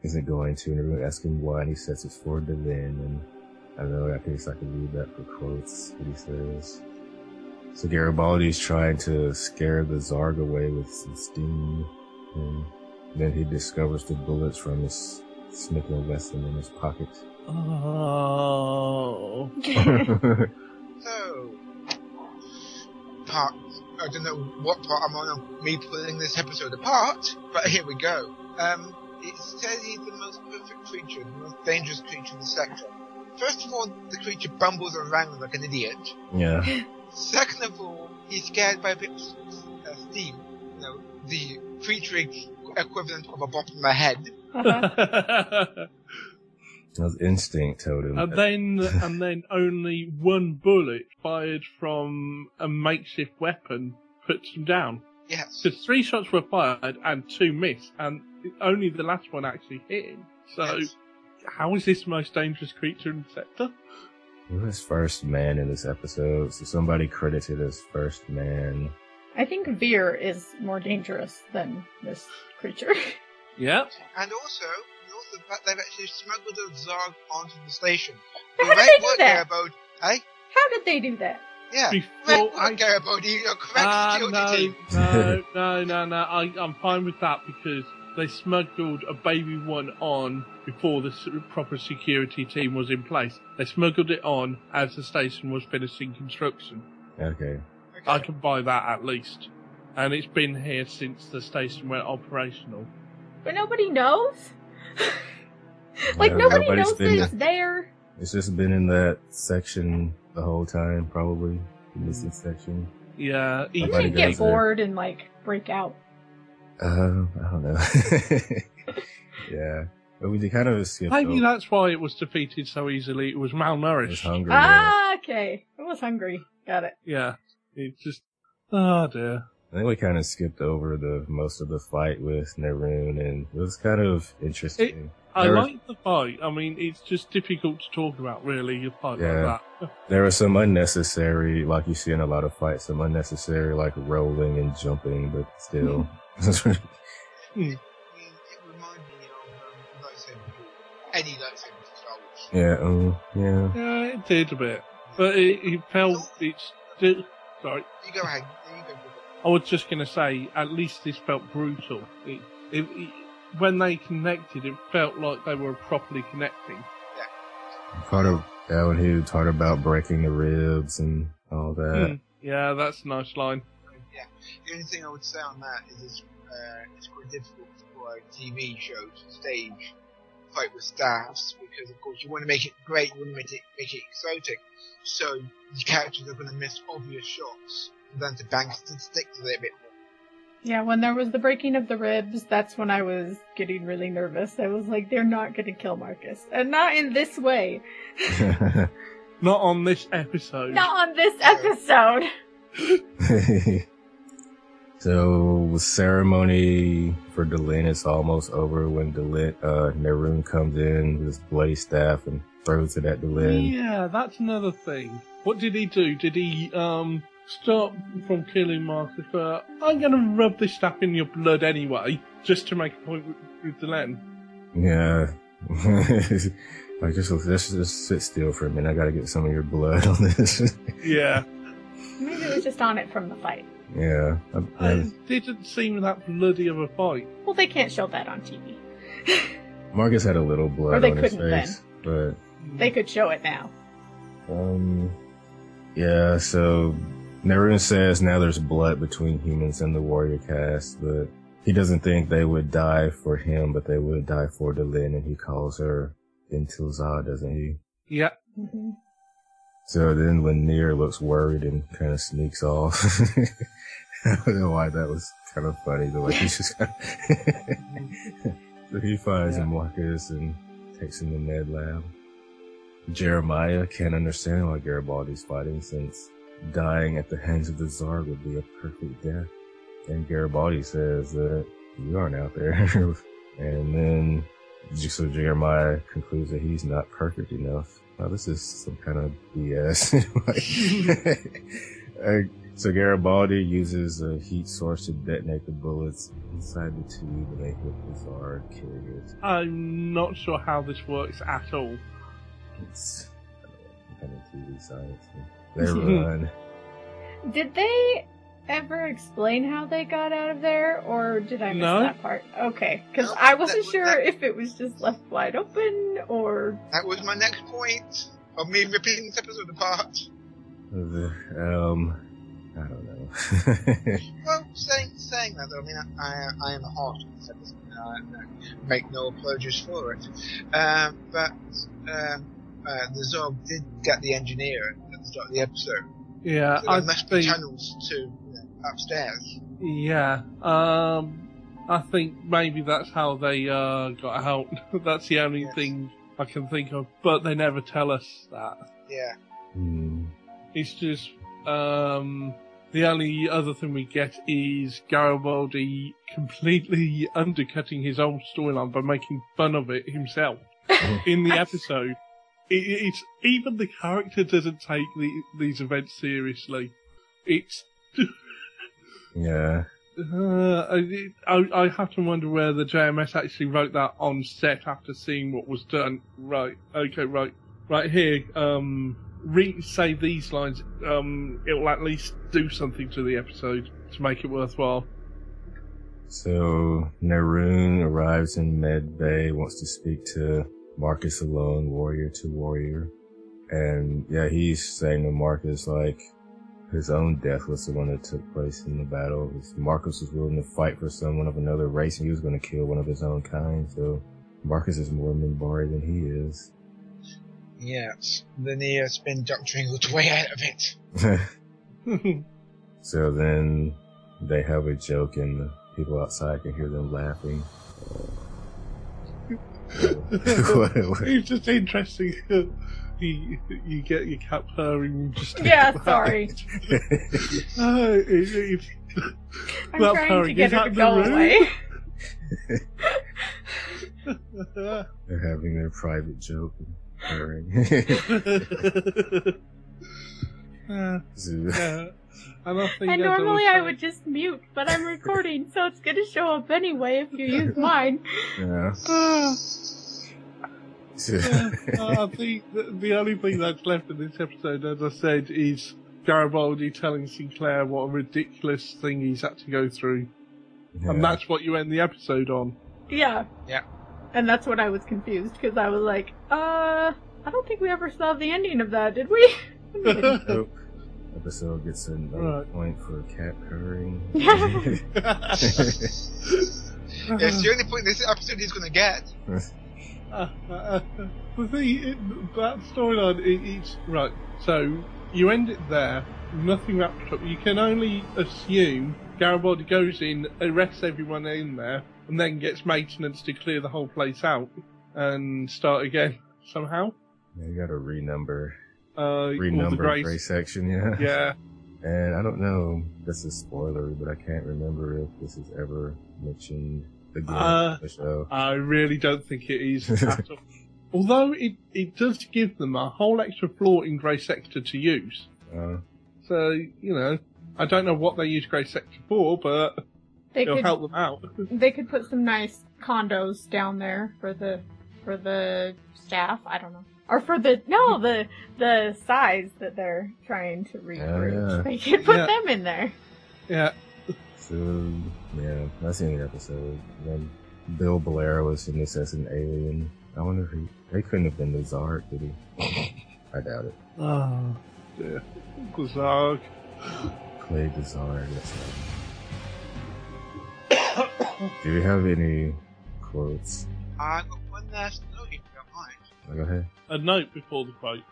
isn't going to, and everyone asks him why, and he says it's for Delenn, and I don't know, I guess I can read that for quotes, what he says. So Garibaldi's trying to scare the Zarg away with some steam, and then he discovers the bullets from his Smith & Wesson in his pocket. Oh. *laughs* *laughs* So, part. I don't know what part I'm on of me pulling this episode apart, but here we go. Um, it says he's the most perfect creature, the most dangerous creature in the sector. First of all, the creature bumbles around like an idiot. yeah. *laughs* Second of all, he's scared by a bit of uh, steam. You know, the creature equivalent of a bump in the head. *laughs* Uh-huh. His instinct told him. and then and then only one bullet fired from a makeshift weapon puts him down. Yes. Because three shots were fired and two missed, and only the last one actually hit him. So, Yes. how is this most dangerous creature in the sector? Who was first man in this episode? So somebody credited as first man. I think Vir is more dangerous than this creature. *laughs* Yeah. And also, also the fact they've actually smuggled a Zarg onto the station. How did they do that? care about, eh? How did they do that? Yeah. Before I care about you, your correct security no, team. no, *laughs* no, no, no. I, I'm fine with that because they smuggled a baby one on before the proper security team was in place. They smuggled it on as the station was finishing construction. Okay. I can buy that at least. And it's been here since the station went operational. But nobody knows? *laughs* like, Yeah, nobody knows that it's there. It's just been in that section the whole time, probably. The missing section. Yeah, You each, Nobody get goes there. bored and, like, break out. Um, I don't know. *laughs* yeah. But we kind of skipped maybe over- that's why it was defeated so easily. It was It was malnourished. hungry. yeah. Ah, okay. I was hungry. Got it. Yeah, it just. Oh dear. I think we kind of skipped over the most of the fight with Neroon, and it was kind of interesting. I There was- like the fight. I mean, it's just difficult to talk about, really, a fight Yeah. like that. There was some unnecessary, like you see in a lot of fights, some unnecessary like rolling and jumping, but still. *laughs* I mean, it reminded me of um, lightsaber duel. Any lightsaber to Star yeah, um, yeah. Yeah, it did a bit, but it, it felt it's still. Sorry, You go ahead. You go. I was just gonna say, at least this felt brutal. It, it, it, when they connected, it felt like they were properly connecting. Part of yeah, when he talked about breaking the ribs and all that. Hmm. Yeah, that's a nice line. Yeah. The only thing I would say on that is it's, uh, it's quite difficult for a TV show to stage fight with staffs because, of course, you want to make it great, you want to make it make it exciting. So the characters are going to miss obvious shots, and then to bank to stick to it a bit more. Yeah, when there was the breaking of the ribs, that's when I was getting really nervous. I was like, they're not gonna kill Marcus. And not in this way. *laughs* Not on this episode. Not on this episode! *laughs* so the ceremony for Delenn is almost over when Delenn, uh, Neroon comes in with his bloody staff and throws it at Delenn. Yeah, that's another thing. What did he do? Did he um stop from killing Marcus? But I'm gonna rub this stuff in your blood anyway, just to make a point with, with Delenn. Yeah. *laughs* like just, just just sit still for a minute. I gotta get some of your blood on this. Yeah, Maybe it was just on it from the fight. Yeah. I- I- it didn't seem that bloody of a fight. Well, they can't show that on TV. *laughs* Marcus had a little Or blood they on his couldn't face, but They could show it now. um, yeah. So Neroon says now there's blood between humans and the warrior caste, but he doesn't think they would die for him, but they would die for Delenn, and he calls her Entil'Zha, doesn't he? Yeah, hmm So then when Nier looks worried and kind of sneaks off, *laughs* *laughs* I don't know why that was kind of funny. The way he's just kind of so he finds Yeah. Marcus and takes him to Med Lab. Jeremiah can't understand why Garibaldi's fighting since dying at the hands of the Tsar would be a perfect death. And Garibaldi says that you aren't out there. *laughs* and then so Jeremiah concludes that he's not perfect enough. Now this is some kind of BS. *laughs* Like- so Garibaldi uses a heat source to detonate the bullets inside the tube and they hit the Tsar and. I'm not sure how this works at all. It's I don't know, kind of TV science. They run. *laughs* Did they ever explain how they got out of there, or did I miss No. that part? Okay, because No, I wasn't that- sure that- if it was just left wide open or. That was my next point of me repeating this episode apart. The, um, I don't know. *laughs* Well, saying saying that though, I mean, I I, I am a heart of this. I make no apologies for it. Um, but um, uh, the Zarg did get the engineer at the start of the episode. Yeah, So I there must be tunnels to you know, upstairs. Yeah. Um. I think maybe that's how they uh, got out. *laughs* that's the only Yes. thing I can think of. But they never tell us that. Yeah. Hmm. It's just um, the only other thing we get is Garibaldi completely *laughs* undercutting his own storyline by making fun of it himself *laughs* in the episode. It, it's even the character doesn't take the, these events seriously. It's *laughs* Yeah. uh, I, I I have to wonder whether JMS actually wrote that on set after seeing what was done. Right, okay, right, right here. Um, re say these lines. Um, it will at least do something to the episode to make it worthwhile. So Neroon arrives in Med Bay, wants to speak to Marcus alone, warrior to warrior. And yeah, he's saying to Marcus like his own death was the one that took place in the battle. Marcus was willing to fight for someone of another race and he was going to kill one of his own kind. So Marcus is more Minbari than he is. Yes. Then he has been doctoring all the way out of it. *laughs* so then they have a joke and the people outside can hear them laughing. What- *laughs* *laughs* what- it's just interesting. you, you get your cat purring just. Yeah, sorry. Uh, it, it, I'm trying Harry, to get is her to go the away. They're having their private joke and purring. Uh, So- yeah. And, I think And normally I would just mute, but I'm recording, so it's gonna show up anyway if you use mine. yeah. Ah. So- uh, I think the, the only thing that's left in this episode, as I said, is Garibaldi telling Sinclair what a ridiculous thing he's had to go through. yeah. And that's what you end the episode on. Yeah. Yeah. And that's what I was confused, because I was like, uh, I don't think we ever saw the ending of that, did we? *laughs* Nope. *laughs* Episode gets another Right. point for cat purring. *laughs* It's the only point this episode is going to get. Uh, uh, the thing, it, that storyline, it, it's right. So you end it there. Nothing wrapped up. You can only assume Garibaldi goes in, arrests everyone in there, and then gets maintenance to clear the whole place out and start again somehow. Yeah, you gotta renumber, Uh, renumber grace. gray section, yeah. *laughs* Yeah. And I don't know, this is spoilery, but I can't remember if this is ever mentioned again Uh, the show. I really don't think it is. *laughs* Although it, it does give them a whole extra floor in Grey Sector to use. Uh, So, you know, I don't know what they use Grey Sector for, but They it'll could help them out. *laughs* they could put some nice condos down there for the for the staff. I don't know, or for the no the the size that they're trying to recruit. yeah. They could put Yeah. them in there. Yeah. so, yeah, that's the end of the episode. Then Bill Blair was in this as an alien. I wonder if he, they couldn't have been the Zarg, did he? *laughs* I doubt it. Ah. Oh, dear. Gazarg. Play the Zarg, that's all. Do we have any quotes? I've got one last note if you don't mind. Go ahead. A note before the quote.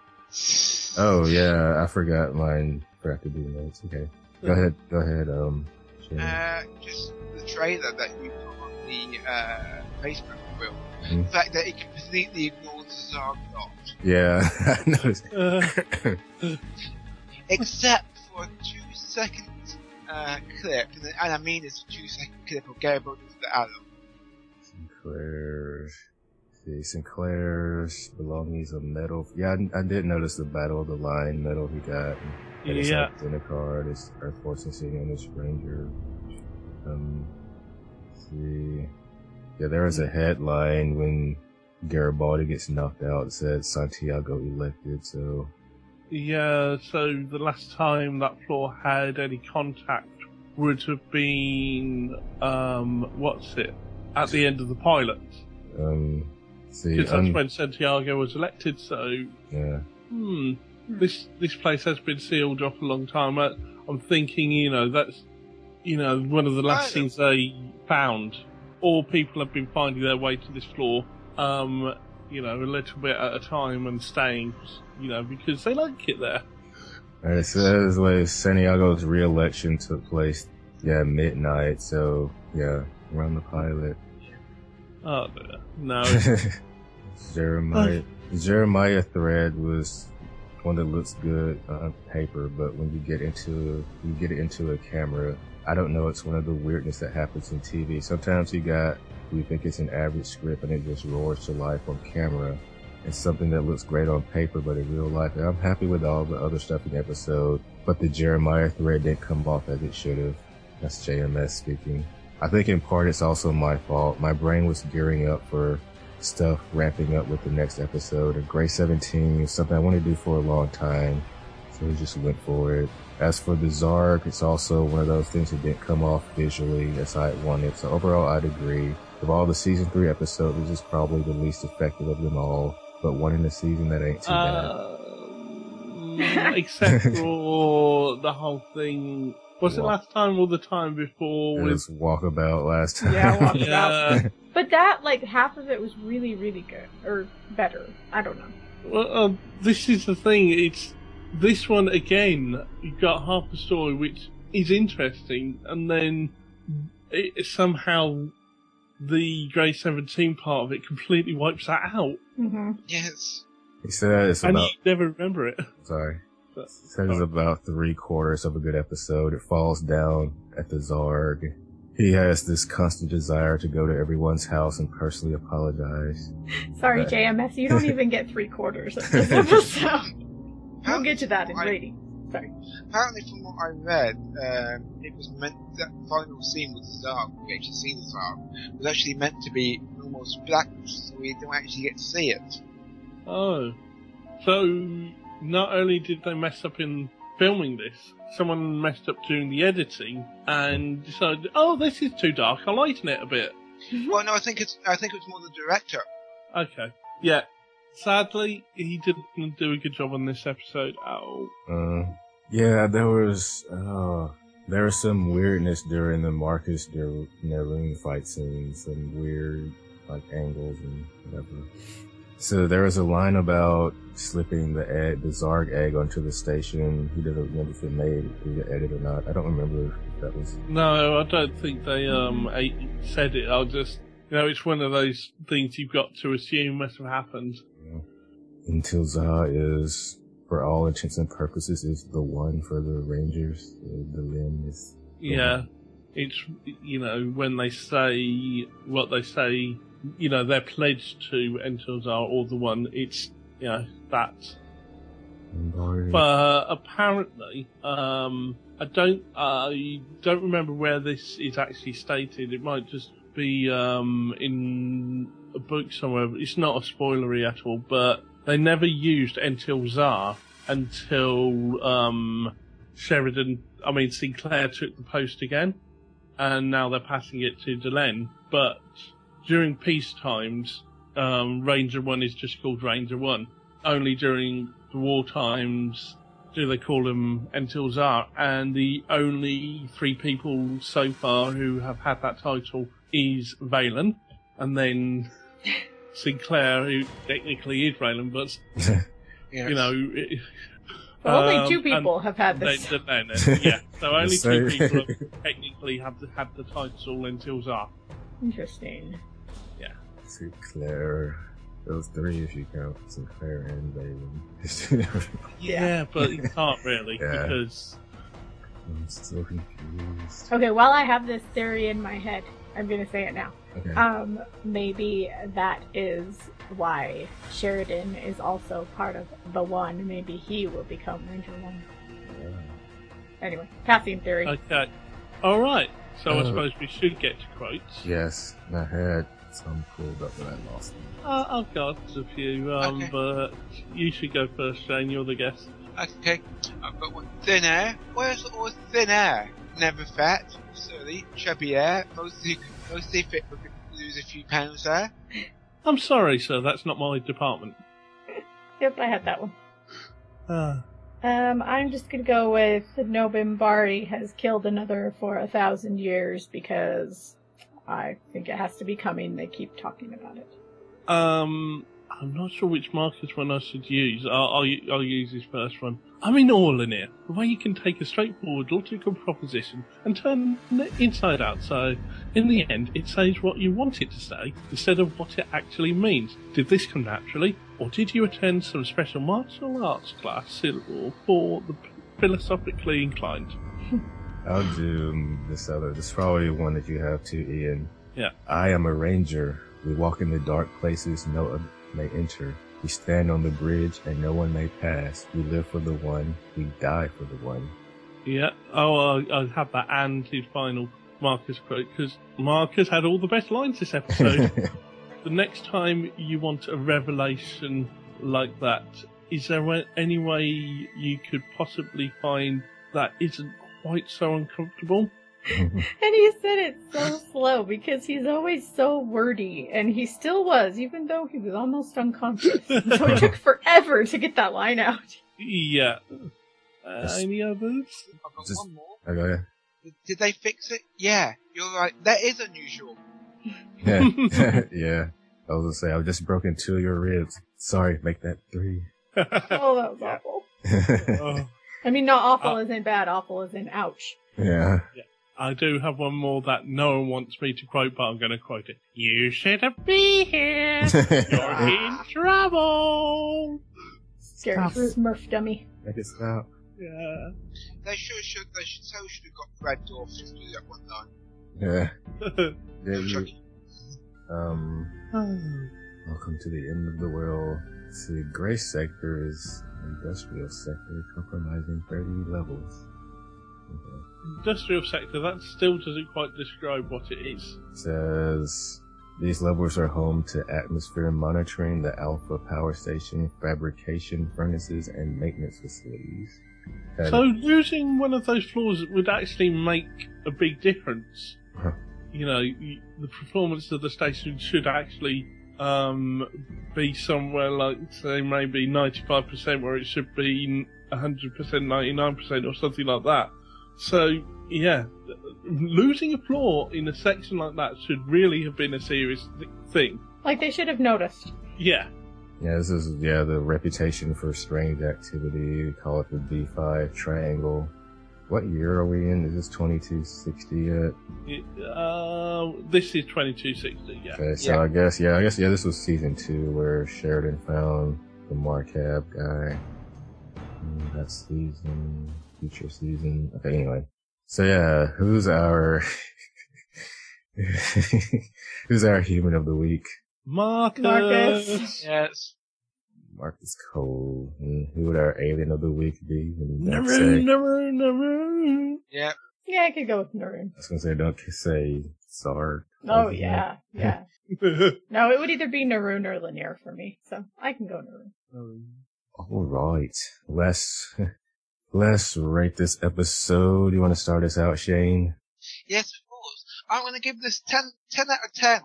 Oh yeah, I forgot mine. Forgot to do notes. Okay, go ahead. Go ahead. Um, Shane. Uh, just the trailer that you put on the uh, Facebook, Will. Mhm. The fact that it completely ignores the Zarg plot, yeah, *laughs* I noticed. Uh, *laughs* except for a two second uh, clip, and, and I mean it's a two second clip of Garibaldi's the Arrow. Sinclair's. See, Sinclair's belongings of metal. Yeah, I, I did notice the Battle of the Line medal he got. And it's yeah. like in a card. It's Earth Force Insignia and it's Ranger. Um, let's see. Yeah, there was a headline when Garibaldi gets knocked out. It said Santiago elected. So Yeah, so the last time that floor had any contact would have been, um, what's it? At the end of the pilot. um, see, Because that's un- when Santiago was elected, so, yeah. hmm, this, this place has been sealed off a long time. I, I'm thinking, you know, that's, you know, one of the last things they found. All people have been finding their way to this floor, um, you know, a little bit at a time and staying, you know, because they like it there. And it says like Santiago's re-election took place, yeah, midnight. So yeah, run the pilot. Oh no, no. *laughs* Jeremiah Jeremiah thread was one that looks good on paper, but when you get into you get it into a camera, I don't know. It's one of the weirdness that happens in TV. Sometimes you got you think it's an average script and it just roars to life on camera. It's something that looks great on paper, but in real life, I'm happy with all the other stuff in the episode. But the Jeremiah thread didn't come off as it should have. That's JMS speaking. I think in part it's also my fault. My brain was gearing up for stuff ramping up with the next episode. And Grey 17 is something I want to do for a long time. So we just went for it. As for the Zarg, it's also one of those things that didn't come off visually as I wanted. So overall, I'd agree. Of all the season three episodes, this is probably the least effective of them all. But one in the season that ain't too bad. Um, except *laughs* for the whole thing. Was it last time or the time before? It With was walkabout last time. Yeah, walk- *laughs* yeah. But that, like, half of it was really, really good. Or better. I don't know. Well, uh, this is the thing. It's this one again. You've got half the story which is interesting, and then it, somehow the Grey Seventeen part of it completely wipes that out, Mm-hmm. Yes. he said it's and about, you never remember it. sorry. But- He said it's about three quarters of a good episode. It falls down at the Zarg. He has this constant desire to go to everyone's house and personally apologize. *laughs* Sorry, Right. JMS, you don't *laughs* even get three quarters of this *laughs* episode. We'll get to that in I- rating. Sorry. Apparently, from what I read, um, it was meant that final scene with the Zarg, we actually see the Zarg, was actually meant to be almost black, so we don't actually get to see it. Oh, so not only did they mess up in filming this, someone messed up doing the editing and decided, oh, this is too dark. I'll lighten it a bit. *laughs* Well, no, I think it's I think it was more the director. Okay, yeah. Sadly, he didn't do a good job on this episode at all. Uh, yeah, there was, uh, there was some weirdness during the Marcus Ner- fight scene, some weird, like, angles and whatever. So there was a line about slipping the egg, the Zarg egg onto the station. He didn't remember if it made it edit or not. I don't remember if that was, No, I don't think they um said it. I'll just, you know, it's one of those things you've got to assume must have happened. know. Entil'Zha is, for all intents and purposes, is the one for the Rangers. The, the limb is Yeah, it's you know when they say what they say, you know they're pledged to Entil'Zha or the one. It's you know that. But apparently, um, I don't I don't remember where this is actually stated. It might just be um in a book somewhere. It's not a spoilery at all, but they never used Entil'Zha until um Sheridan. I mean Sinclair took the post again and now they're passing it to Delenn. But during peace times, um, Ranger One is just called Ranger One. Only during the war times do they call him Entil'Zha, and the only three people so far who have had that title is Valen, and then *laughs* Sinclair, who technically is Raylan, but Yes. *laughs* you know. It, Only um, two people have had they, this. they, they, they- yeah, *laughs* so only two people have *laughs* technically have the, had the title Entil'Zha. Interesting. Yeah. Sinclair. There was three if you count Sinclair and Valen. Yeah, but you can't really Yeah. because I'm so confused. Okay, while I have this theory in my head, I'm gonna say it now. Okay. Um, maybe that is why Sheridan is also part of the one. Maybe he will become Ranger One. Anyway, passing theory. okay, all right. So I Uh, suppose we should get to quotes. yes, I had some pulled up, but I lost them. Uh, I've got a few, um, Okay. but you should go first, Shane. You're the guest. Okay, I've got one. Thin air. Where's always thin air? Never fat, surly, chubby air. Mostly, mostly fit, but could lose a few pounds there. I'm sorry, sir. That's not my department. Yep, I had that one. Uh, Um, I'm just gonna go with Nobimbari has killed another for a thousand years because I think it has to be coming. They keep talking about it. um, I'm not sure which Marcus one I should use. I'll, I'll, I'll use this first one. I'm in all in here. The way you can take a straightforward logical proposition and turn it inside out so, in the end, it says what you want it to say instead of what it actually means. Did this come naturally, or did you attend some special martial arts class syllable for the philosophically inclined? *laughs* I'll do um, this other. This is probably one that you have too, Ian. Yeah. I am a ranger. We walk in the dark places no may enter. We stand on the bridge and no one may pass. We live for the one. We die for the one. Yeah. Oh, I, I have that and his final Marcus quote because Marcus had all the best lines this episode. *laughs* the next time you want a revelation like that, is there any way you could possibly find that isn't quite so uncomfortable? *laughs* And he said it so slow because he's always so wordy, and he still was, even though he was almost unconscious. so it took *laughs* forever to get that line out. Yeah. Uh, Yes. any others? I've got Just- one more. okay. Did, did they fix it? Yeah, you're right. That is unusual. *laughs* Yeah. yeah. I was gonna say, I've just broken two of your ribs. Sorry, make that three. Oh, that was awful. Oh, I mean, not awful Uh, as in bad, awful as in ouch. yeah. I do have one more that no one wants me to quote, but I'm going to quote it. You shouldn't be here. *laughs* You're in trouble. Scary Stop. for his Murph dummy. Make it stop. Yeah. They should, should, they should, so should have got Red Dwarf just to do that one time. Yeah. *laughs* Yeah, No, you- Chucky. um, *sighs* welcome to the end of the world. See, gray sector is industrial sector compromising 30 levels. Okay. Industrial sector, that still doesn't quite describe what it is. says these levels are home to atmosphere monitoring, the Alpha power station, fabrication furnaces, and maintenance facilities. And- So losing one of those floors would actually make a big difference. Huh. You know, the performance of the station should actually um, be somewhere like, say, maybe 95% where it should be 100%, 99% or something like that. So, yeah, losing a floor in a section like that should really have been a serious th- thing. Like they should have noticed. Yeah. yeah, this is yeah the reputation for strange activity. We call it the B5 triangle. What year are we in? Is this 2260 yet? It, uh, this is 2260, yeah. Okay, so Yeah. I guess yeah, I guess yeah, this was season two where Sheridan found the Markab guy. Mm, That season, future season. Okay, anyway. So yeah, who's our *laughs* who's our human of the week? Marcus! Marcus. Yes. Marcus Cole. And who would our alien of the week be? And don't Naru, say- Naru, Naru. Yeah. Yeah, I could go with Neroon. I was gonna say don't say Sark. Oh yeah, yeah. *laughs* No, it would either be Neroon or Lennier for me, so I can go Neroon. All right, let's *laughs* let's rate this episode. You want to start us out, Shane? Yes, of course. I'm gonna give this 10, 10 out of 10.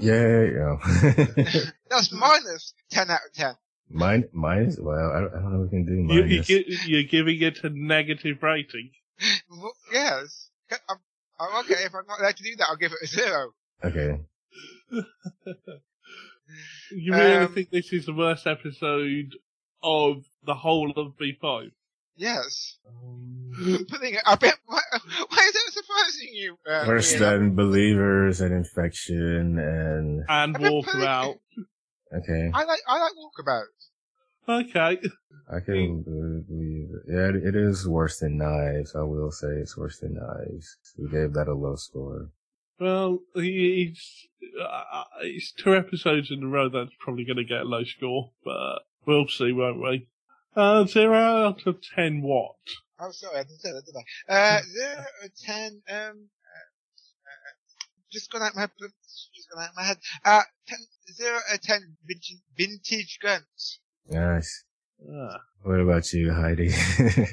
Yeah, yeah. *laughs* *laughs* That's minus 10 out of 10. mine, mine is well. I don't, I don't know if we can do You, you, minus. gi- you're giving it a negative rating. Well, yes. I'm, I'm okay. If I'm not allowed to do that, I'll give it a zero. Okay. *laughs* You really Um, think this is the worst episode of the whole of B5? Yes. Um, Putting it, I bet, why, why is that surprising you? Uh, Worse Ian? than believers and infection and and Walkabout. okay. I like, I like walkabouts. Okay. I can believe it. Yeah, it, it is worse than knives. I will say it's worse than knives. We gave that a low score. Well, it's, uh, it's two episodes in a row that's probably going to get a low score, but we'll see, won't we? Uh, zero out of ten what? Oh, sorry, I didn't say that, did I? Uh, zero out of ten, um, uh, uh, just gone out my, just gone out my head. Uh, ten, zero out of ten vintage, vintage guns. Nice. Ah. What about you, Heidi? *laughs*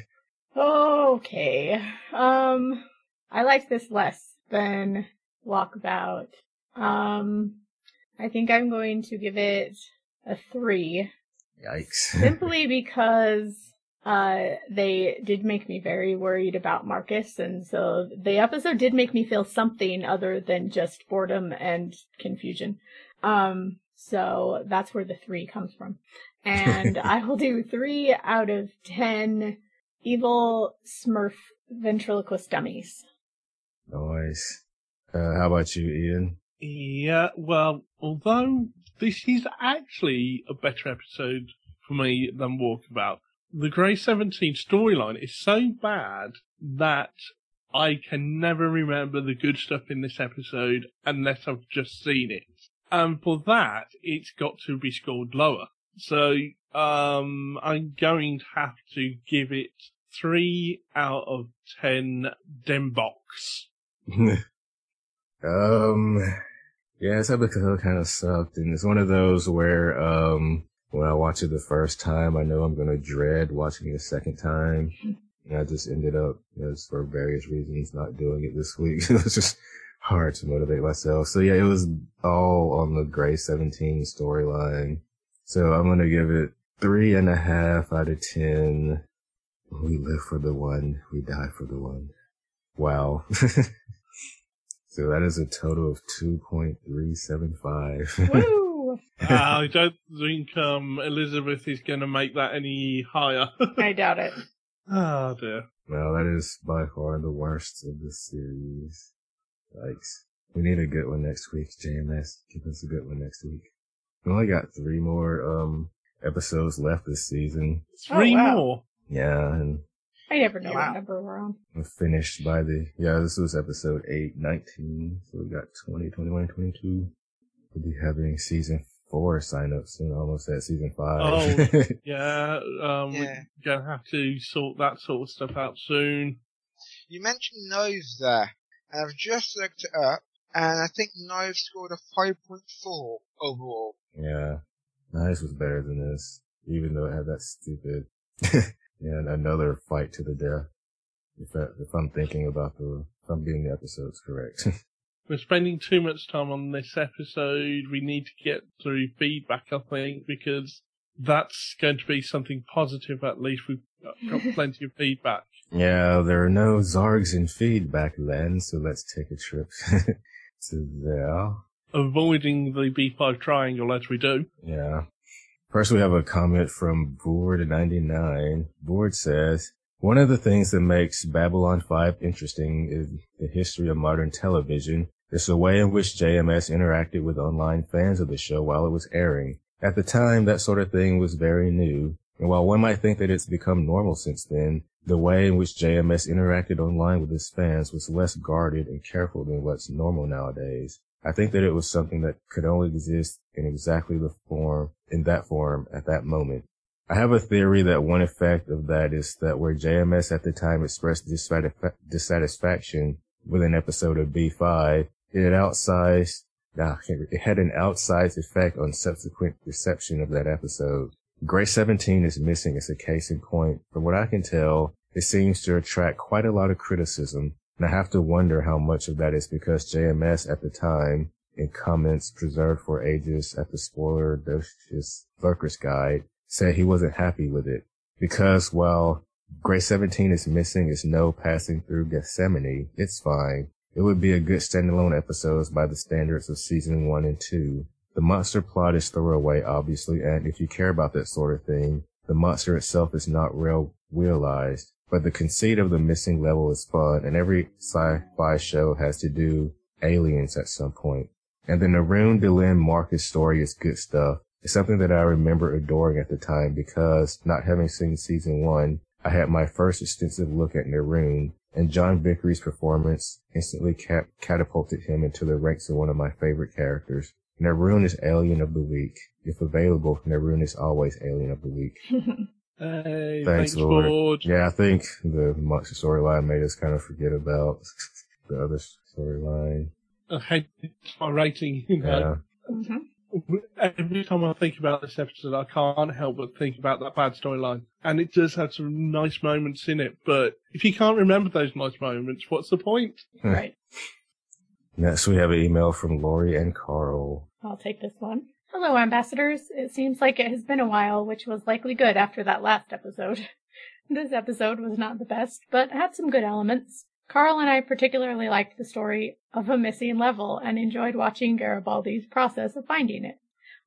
Okay. Um, I like this less than Walkabout. Um, I think I'm going to give it a three, Yikes. *laughs* simply because uh they did make me very worried about Marcus, and so the episode did make me feel something other than just boredom and confusion. Um, So that's where the three comes from. And *laughs* I will do three out of ten evil Smurf ventriloquist dummies. Nice. Uh, how about you, Ian? Yeah, well, although this is actually a better episode for me than Walkabout, the Grey 17 storyline is so bad that I can never remember the good stuff in this episode unless I've just seen it. And for that, it's got to be scored lower. So, um, I'm going to have to give it three out of ten Dembox. *laughs* um, yeah, this episode kind of sucked, and it's one of those where, um, when I watch it the first time, I know I'm gonna dread watching it a second time. And I just ended up, you know, for various reasons, not doing it this week. *laughs* it was just hard to motivate myself. So yeah, it was all on the Grey 17 storyline. So I'm gonna give it three and a half out of ten. We live for the one, we die for the one. Wow. *laughs* so that is a total of 2.375. Woo! *laughs* I don't think um, Elizabeth is going to make that any higher. *laughs* I doubt it. oh dear. well, that is by far the worst of the series. Yikes. We need a good one next week, JMS. Give us a good one next week. We only got three more, um, episodes left this season. Three wow. more. Yeah, and I never know Wow. what number we're on. we're finished by the, yeah, this was episode 8, 19. So we got 20, 21, 22. We'll be having season four sign up soon, almost at season five. Oh. *laughs* Yeah, um, Yeah. we're going to have to sort that sort of stuff out soon. You mentioned Knives there, and I've just looked it up, and I think Knives scored a 5.4 overall. yeah. Nice was better than this, even though it had that stupid, *laughs* yeah, another fight to the death. If, I, if I'm thinking about the, if I'm getting the episodes correct. *laughs* We're spending too much time on this episode. We need to get through feedback, I think, because that's going to be something positive at least. We've got got *laughs* plenty of feedback. yeah, there are no Zargs in feedback land, so let's take a trip *laughs* to there. Avoiding the B5 triangle as we do. Yeah. First, we have a comment from Board99. Board says, one of the things that makes Babylon 5 interesting is the history of modern television. It's the way in which JMS interacted with online fans of the show while it was airing. At the time, that sort of thing was very new. And while one might think that it's become normal since then, the way in which JMS interacted online with his fans was less guarded and careful than what's normal nowadays. I think that it was something that could only exist in exactly the form, in that form at that moment. I have a theory that one effect of that is that where JMS at the time expressed dissatisfa- dissatisfaction with an episode of B5, it had outsized, nah, it had an outsized effect on subsequent reception of that episode. Grey 17 is missing as a case in point. From what I can tell, it seems to attract quite a lot of criticism, and I have to wonder how much of that is because JMS at the time, in comments preserved for ages at the spoiler docious lurkers guide, said he wasn't happy with it. Because while Grey 17 is missing its no passing through Gethsemane, it's fine. It would be a good standalone episode by the standards of season one and two. The monster plot is throwaway, obviously, and if you care about that sort of thing, the monster itself is not real realized. But the conceit of the missing level is fun, and every sci-fi show has to do aliens at some point. And the Neroon Delenn Marcus story is good stuff. It's something that I remember adoring at the time because, not having seen season one, I had my first extensive look at Neroon, and John Vickery's performance instantly cap- catapulted him into the ranks of one of my favorite characters. Neroon is Alien of the Week. If available, Neroon is always Alien of the Week. *laughs* Hey, Thanks, thanks, Lord. Board. Yeah, I think the monster storyline made us kind of forget about the other storyline. I hate my rating, you know. Yeah. Mhm. Every time I think about this episode, I can't help but think about that bad storyline. And it does have some nice moments in it, but if you can't remember those nice moments, what's the point? *laughs* Right. Next, we have an email from Lori and Carl. I'll take this one. Hello, ambassadors. It seems like it has been a while, which was likely good after that last episode. *laughs* This episode was not the best, but had some good elements. Carl and I particularly liked the story of a missing level and enjoyed watching Garibaldi's process of finding it.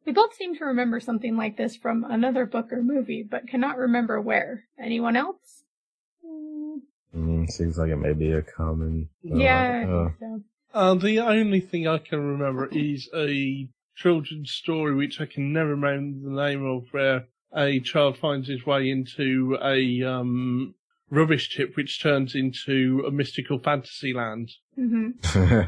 We both seem to remember something like this from another book or movie, but cannot remember where. Anyone else? Mm, Mm, seems like it may be a common. uh, yeah, uh, so. Uh, the only thing I can remember is a children's story which I can never remember the name of, where a child finds his way into a um, rubbish tip which turns into a mystical fantasy land. hmm *laughs*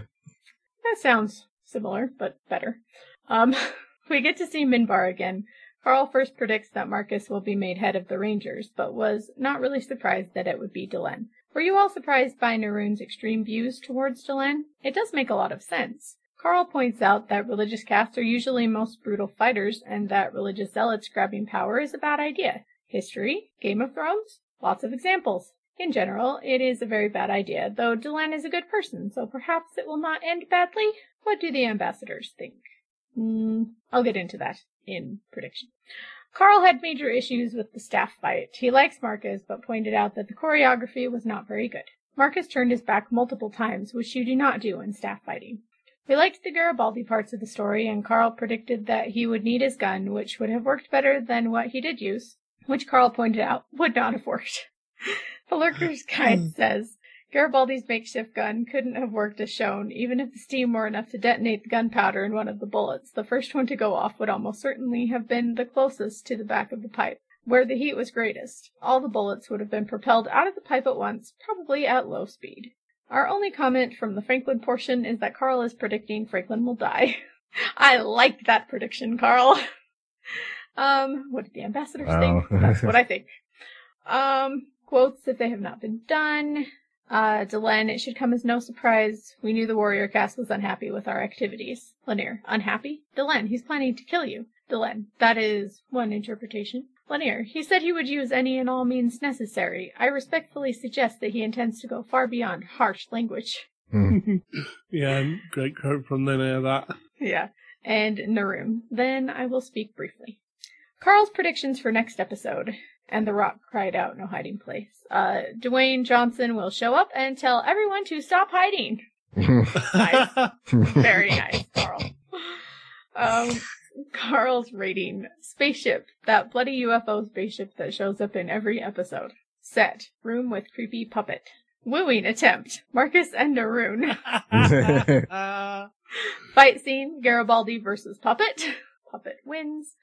That sounds similar, but better. Um, *laughs* we get to see Minbar again. Carl first predicts that Marcus will be made head of the Rangers, but was not really surprised that it would be Delenn. Were you all surprised by Neroon's extreme views towards Delenn? It does make a lot of sense. Carl points out that religious castes are usually most brutal fighters, and that religious zealots grabbing power is a bad idea. History? Game of Thrones? Lots of examples. In general, it is a very bad idea, though Delenn is a good person, so perhaps it will not end badly. What do the ambassadors think? Hmm, I'll get into that in prediction. Carl had major issues with the staff fight. He likes Marcus, but pointed out that the choreography was not very good. Marcus turned his back multiple times, which you do not do in staff fighting. We liked the Garibaldi parts of the story, and Carl predicted that he would need his gun, which would have worked better than what he did use, which Carl pointed out would not have worked. *laughs* the Lurker's *clears throat* Guide says, Garibaldi's makeshift gun couldn't have worked as shown, even if the steam were enough to detonate the gunpowder in one of the bullets. The first one to go off would almost certainly have been the closest to the back of the pipe, where the heat was greatest. All the bullets would have been propelled out of the pipe at once, probably at low speed. Our only comment from the Franklin portion is that Carl is predicting Franklin will die. *laughs* I like that prediction, Carl. *laughs* um, what did the ambassadors Wow. think? That's what I *laughs* think. Um, quotes if they have not been done. Uh, Delenn, it should come as no surprise. We knew the warrior caste was unhappy with our activities. Lennier, unhappy? Delenn, he's planning to kill you. Delenn, that is one interpretation. Lennier, he said he would use any and all means necessary. I respectfully suggest that he intends to go far beyond harsh language. hmm. *laughs* Yeah, great quote from Lennier that. Yeah. And Neroon. Then I will speak briefly. Carl's predictions for next episode. And the rock cried out, no hiding place. Uh, Dwayne Johnson will show up and tell everyone to stop hiding. *laughs* Nice. Very nice, Carl. *laughs* Um, Carl's rating. Spaceship. That bloody UFO spaceship that shows up in every episode. Set. Room with creepy puppet. Wooing attempt. Marcus and Neroon. *laughs* *laughs* Fight scene. Garibaldi versus puppet. *laughs* Puppet wins.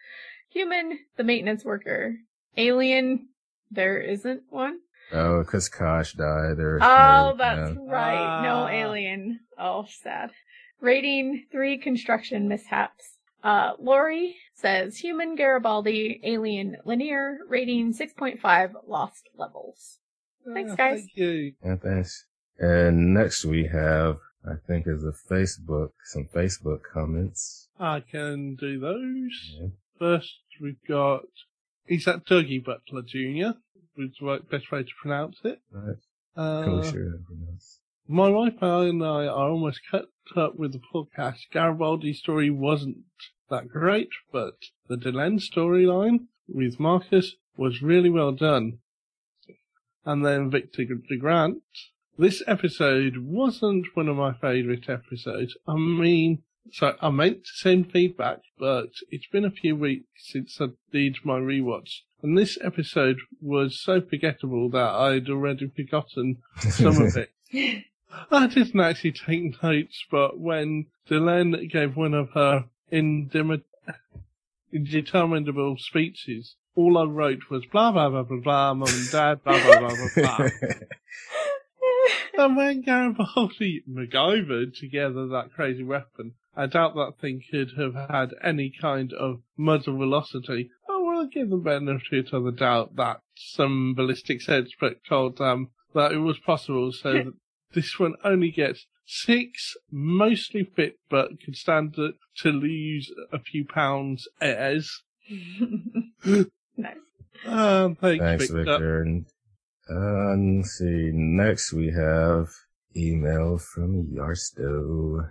Human. The maintenance worker. Alien. There isn't one. oh, because Kosh died. There's Oh, no- that's yeah. right. No Ah. alien. Oh, sad. Rating three construction mishaps. Uh, Lori says human Garibaldi, alien Lennier, rating 6.5 lost levels. Thanks, Ah, guys. Thank you. Yeah, thanks. And next we have, I think, is a Facebook, some Facebook comments. I can do those. Yeah. First, we've got. Is that Dougie Butler Jr.? which Is the right- best way to pronounce it. Right. Uh, Cool, sure. Everything else. My wife and I are almost cut up with the podcast. Garibaldi's story wasn't that great, but the Delenn storyline with Marcus was really well done. And then Victor de Grant. This episode wasn't one of my favourite episodes. I mean, so I meant to send feedback, but it's been a few weeks since I did my rewatch. And this episode was so forgettable that I'd already forgotten *laughs* some of it. *laughs* I didn't actually take notes, but when Delenn gave one of her indeterminable speeches, all I wrote was blah blah blah blah blah, mum and dad, blah blah blah blah blah. *laughs* and when Garibaldi MacGyvered together that crazy weapon, I doubt that thing could have had any kind of muzzle velocity. Oh I will give the benefit of the doubt that some ballistics expert told them that it was possible so that *laughs* this one only gets six mostly fit but could stand to, to lose a few pounds airs. *laughs* nice. Um, thanks, Thanks, Victor. Victor. And, uh, let's see. Next we have email from Yarsto.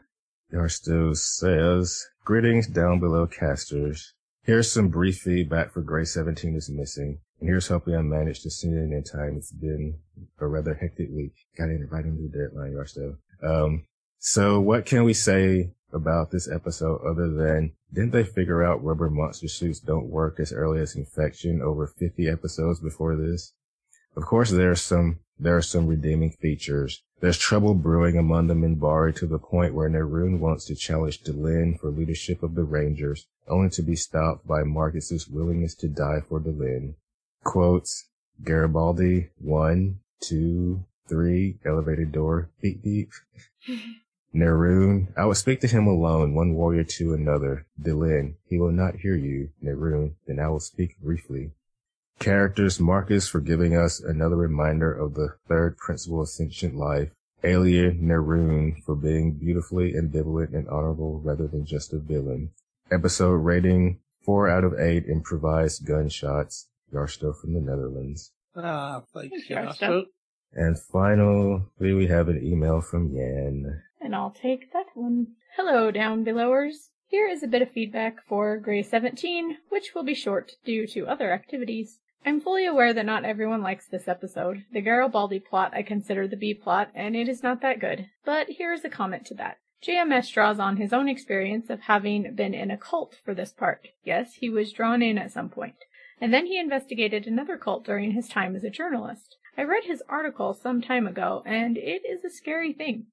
Yarsto says, Greetings down below casters. Here's some brief feedback for Grey 17 is missing. Here's hoping I managed to send it in time. It's been a rather hectic week. Got in right into the deadline, Yarsto. Um, so what can we say about this episode other than didn't they figure out rubber monster suits don't work as early as infection over 50 episodes before this? Of course, there are some there are some redeeming features. There's trouble brewing among the Minbari to the point where Neroon wants to challenge Delenn for leadership of the Rangers, only to be stopped by Marcus's willingness to die for Delenn. Quotes, Garibaldi, one, two, three, elevated door, beep beep. *laughs* Neroon, I will speak to him alone, one warrior to another. Delenn, he will not hear you. Neroon, then I will speak briefly. Characters Marcus for giving us another reminder of the third principle of sentient life. Alien Neroon for being beautifully ambivalent and honorable rather than just a villain. Episode rating 4 out of 8 improvised gunshots. Yarsto from the Netherlands. Ah, thanks, Thanks, Yarsto. And finally, we have an email from Yan. And I'll take that one. Hello, down belowers. Here is a bit of feedback for Grey 17, which will be short due to other activities. I'm fully aware that not everyone likes this episode. The Garibaldi plot I consider the B plot, and it is not that good. But here is a comment to that. JMS draws on his own experience of having been in a cult for this part. Yes, he was drawn in at some point. And then he investigated another cult during his time as a journalist. I read his article some time ago, and it is a scary thing.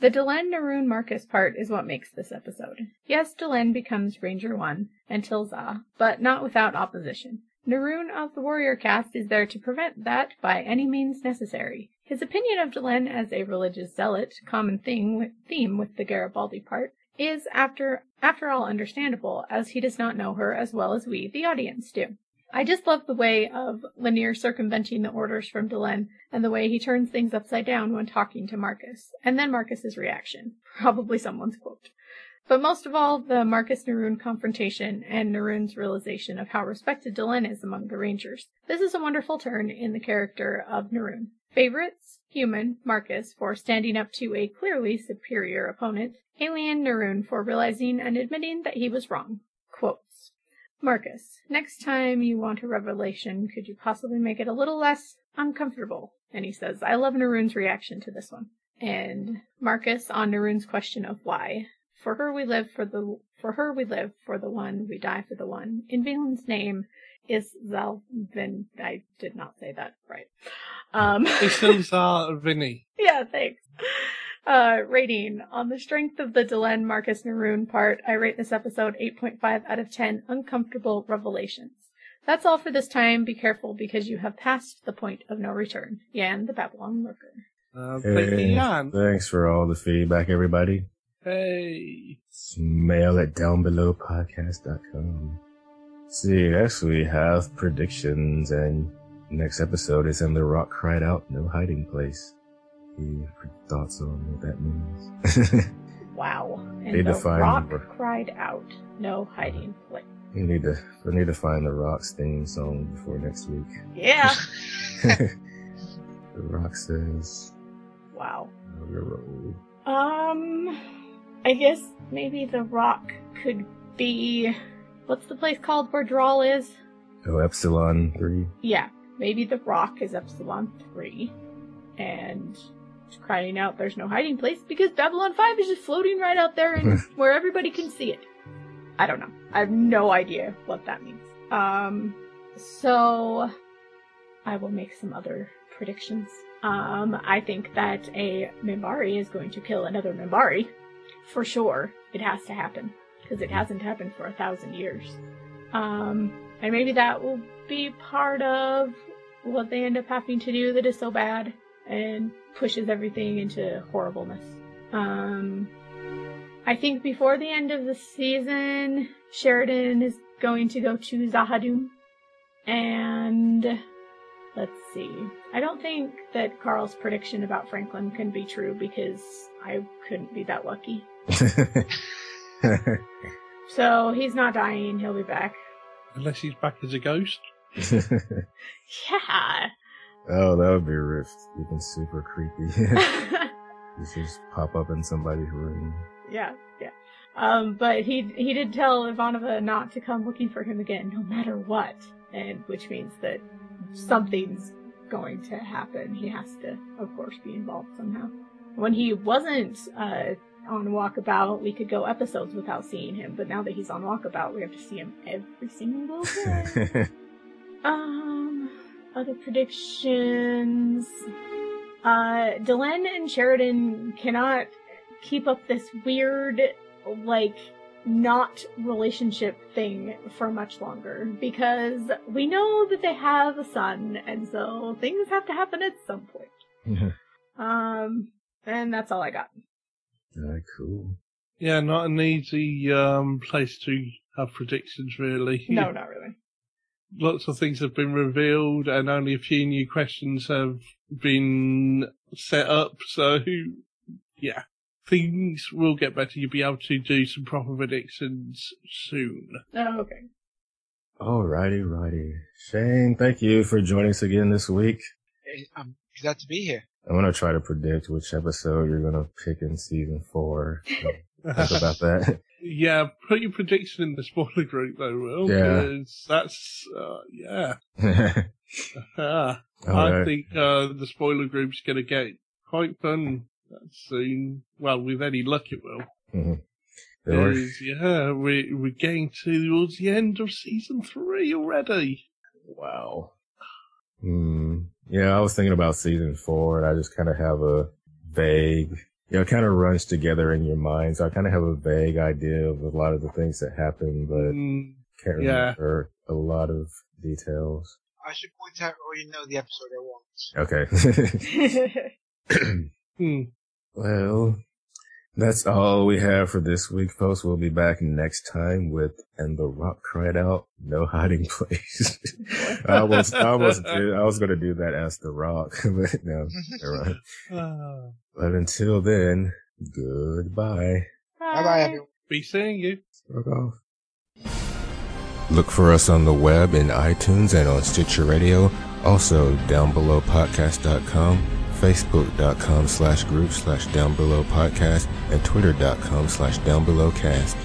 The Delenn Neroon Marcus part is what makes this episode. Yes, Delenn becomes Ranger 1 Entil'Zha, but not without opposition. Neroon of the Warrior Caste is there to prevent that by any means necessary. His opinion of Delenn as a religious zealot, common thing theme with the Garibaldi part, is after after all understandable, as he does not know her as well as we, the audience, do. I just love the way of Lennier circumventing the orders from Delenn and the way he turns things upside down when talking to Marcus, and then Marcus's reaction. *laughs* Probably someone's quote. But most of all, the Marcus Neroon confrontation and Neroon's realization of how respected Delenn is among the Rangers. This is a wonderful turn in the character of Neroon. Favorites? Human, Marcus, for standing up to a clearly superior opponent. Alien, Neroon, for realizing and admitting that he was wrong. Marcus, next time you want a revelation, could you possibly make it a little less uncomfortable? And he says, I love Neroon's reaction to this one. And Marcus on Neroon's question of why. For her we live for the for her we live for the one, we die for the one. In Valen's name is Zalvin I did not say that right. Um Isilzar *laughs* Vinny. Yeah, thanks. Uh, rating. On the strength of the Delenn Marcus Neroon part, I rate this episode 8.5 out of 10 uncomfortable revelations. That's all for this time. Be careful because you have passed the point of no return. Yan, the Babylon Lurker. Uh, Hey, Jan. thanks for all the feedback, everybody. Hey. Mail at downbelowpodcast.com. See, next we have predictions, and next episode is in The Rock Cried Out, No Hiding Place. Thoughts on what that means? *laughs* Wow. And They the define rock the- cried out. No hiding place. we need to we need to find the Rock's theme song before next week. Yeah. *laughs* the Rock says, wow. "Oh, you're old." Um, I guess maybe the rock could be. What's the place called where Draal is? Oh, Epsilon 3. Yeah, maybe the rock is Epsilon 3. And crying out there's no hiding place because Babylon 5 is just floating right out there and *laughs* where everybody can see it. I don't know. I have no idea what that means. Um, so I will make some other predictions. Um, I think that a Minbari is going to kill another Minbari. For sure. It has to happen. Because it hasn't happened for a thousand years. Um, and maybe that will be part of what they end up having to do that is so bad and pushes everything into horribleness. Um, I think before the end of the season, Sheridan is going to go to Z'ha'dum. And let's see. I don't think that Carl's prediction about Franklin can be true because I couldn't be that lucky. *laughs* So he's not dying, he'll be back. Unless he's back as a ghost. *laughs* Yeah. Oh, that would be a Rift. Even super creepy. *laughs* you *laughs* just pop up in somebody's room. yeah, yeah. Um, but he he did tell Ivanova not to come looking for him again, no matter what, and which means that something's going to happen. He has to, of course, be involved somehow. When he wasn't uh, on Walkabout, we could go episodes without seeing him, but now that he's on Walkabout, we have to see him every single day. *laughs* um, other predictions. Uh, Delenn and Sheridan cannot keep up this weird, like, not relationship thing for much longer because we know that they have a son, and so things have to happen at some point. um, and that's all I got. Alright, cool. Yeah, not an easy um, place to have predictions, really. No, *laughs* not really. Lots of things have been revealed, and only a few new questions have been set up. So, yeah, things will get better. You'll be able to do some proper predictions soon. Oh, okay. Alrighty, righty. Shane, thank you for joining us again this week. I'm glad to be here. I'm gonna try to predict which episode you're gonna pick in season four. *laughs* Think about that. Yeah, put your prediction in the spoiler group though, Will. Yeah. that's, uh, yeah. *laughs* All I right. think uh, the spoiler group's going to get quite fun soon. Well, with any luck, it will. Mhm. There yeah, we, we're getting towards the end of season three already. Wow. Hmm. Yeah, I was thinking about season four, and I just kind of have a vague, you know, it kind of runs together in your mind. So I kind of have a vague idea of a lot of the things that happen, but Mm, can't yeah. remember a lot of details. I should point out or you know the episode I want. Okay. *laughs* *clears throat* hmm. well, that's all we have for this week, folks. We'll be back next time with And the Rock Cried Out, No Hiding *laughs* Place. I almost, I almost did, I was going to do that as The Rock, *laughs* but no, never mind. Ah, *laughs* But until then, goodbye. Bye bye, everyone. be seeing you. Fuck off. Look for us on the web in iTunes and on Stitcher Radio. Also, down below downbelowpodcast.com, facebook.com slash group slash downbelowpodcast, and twitter.com slash downbelowcast.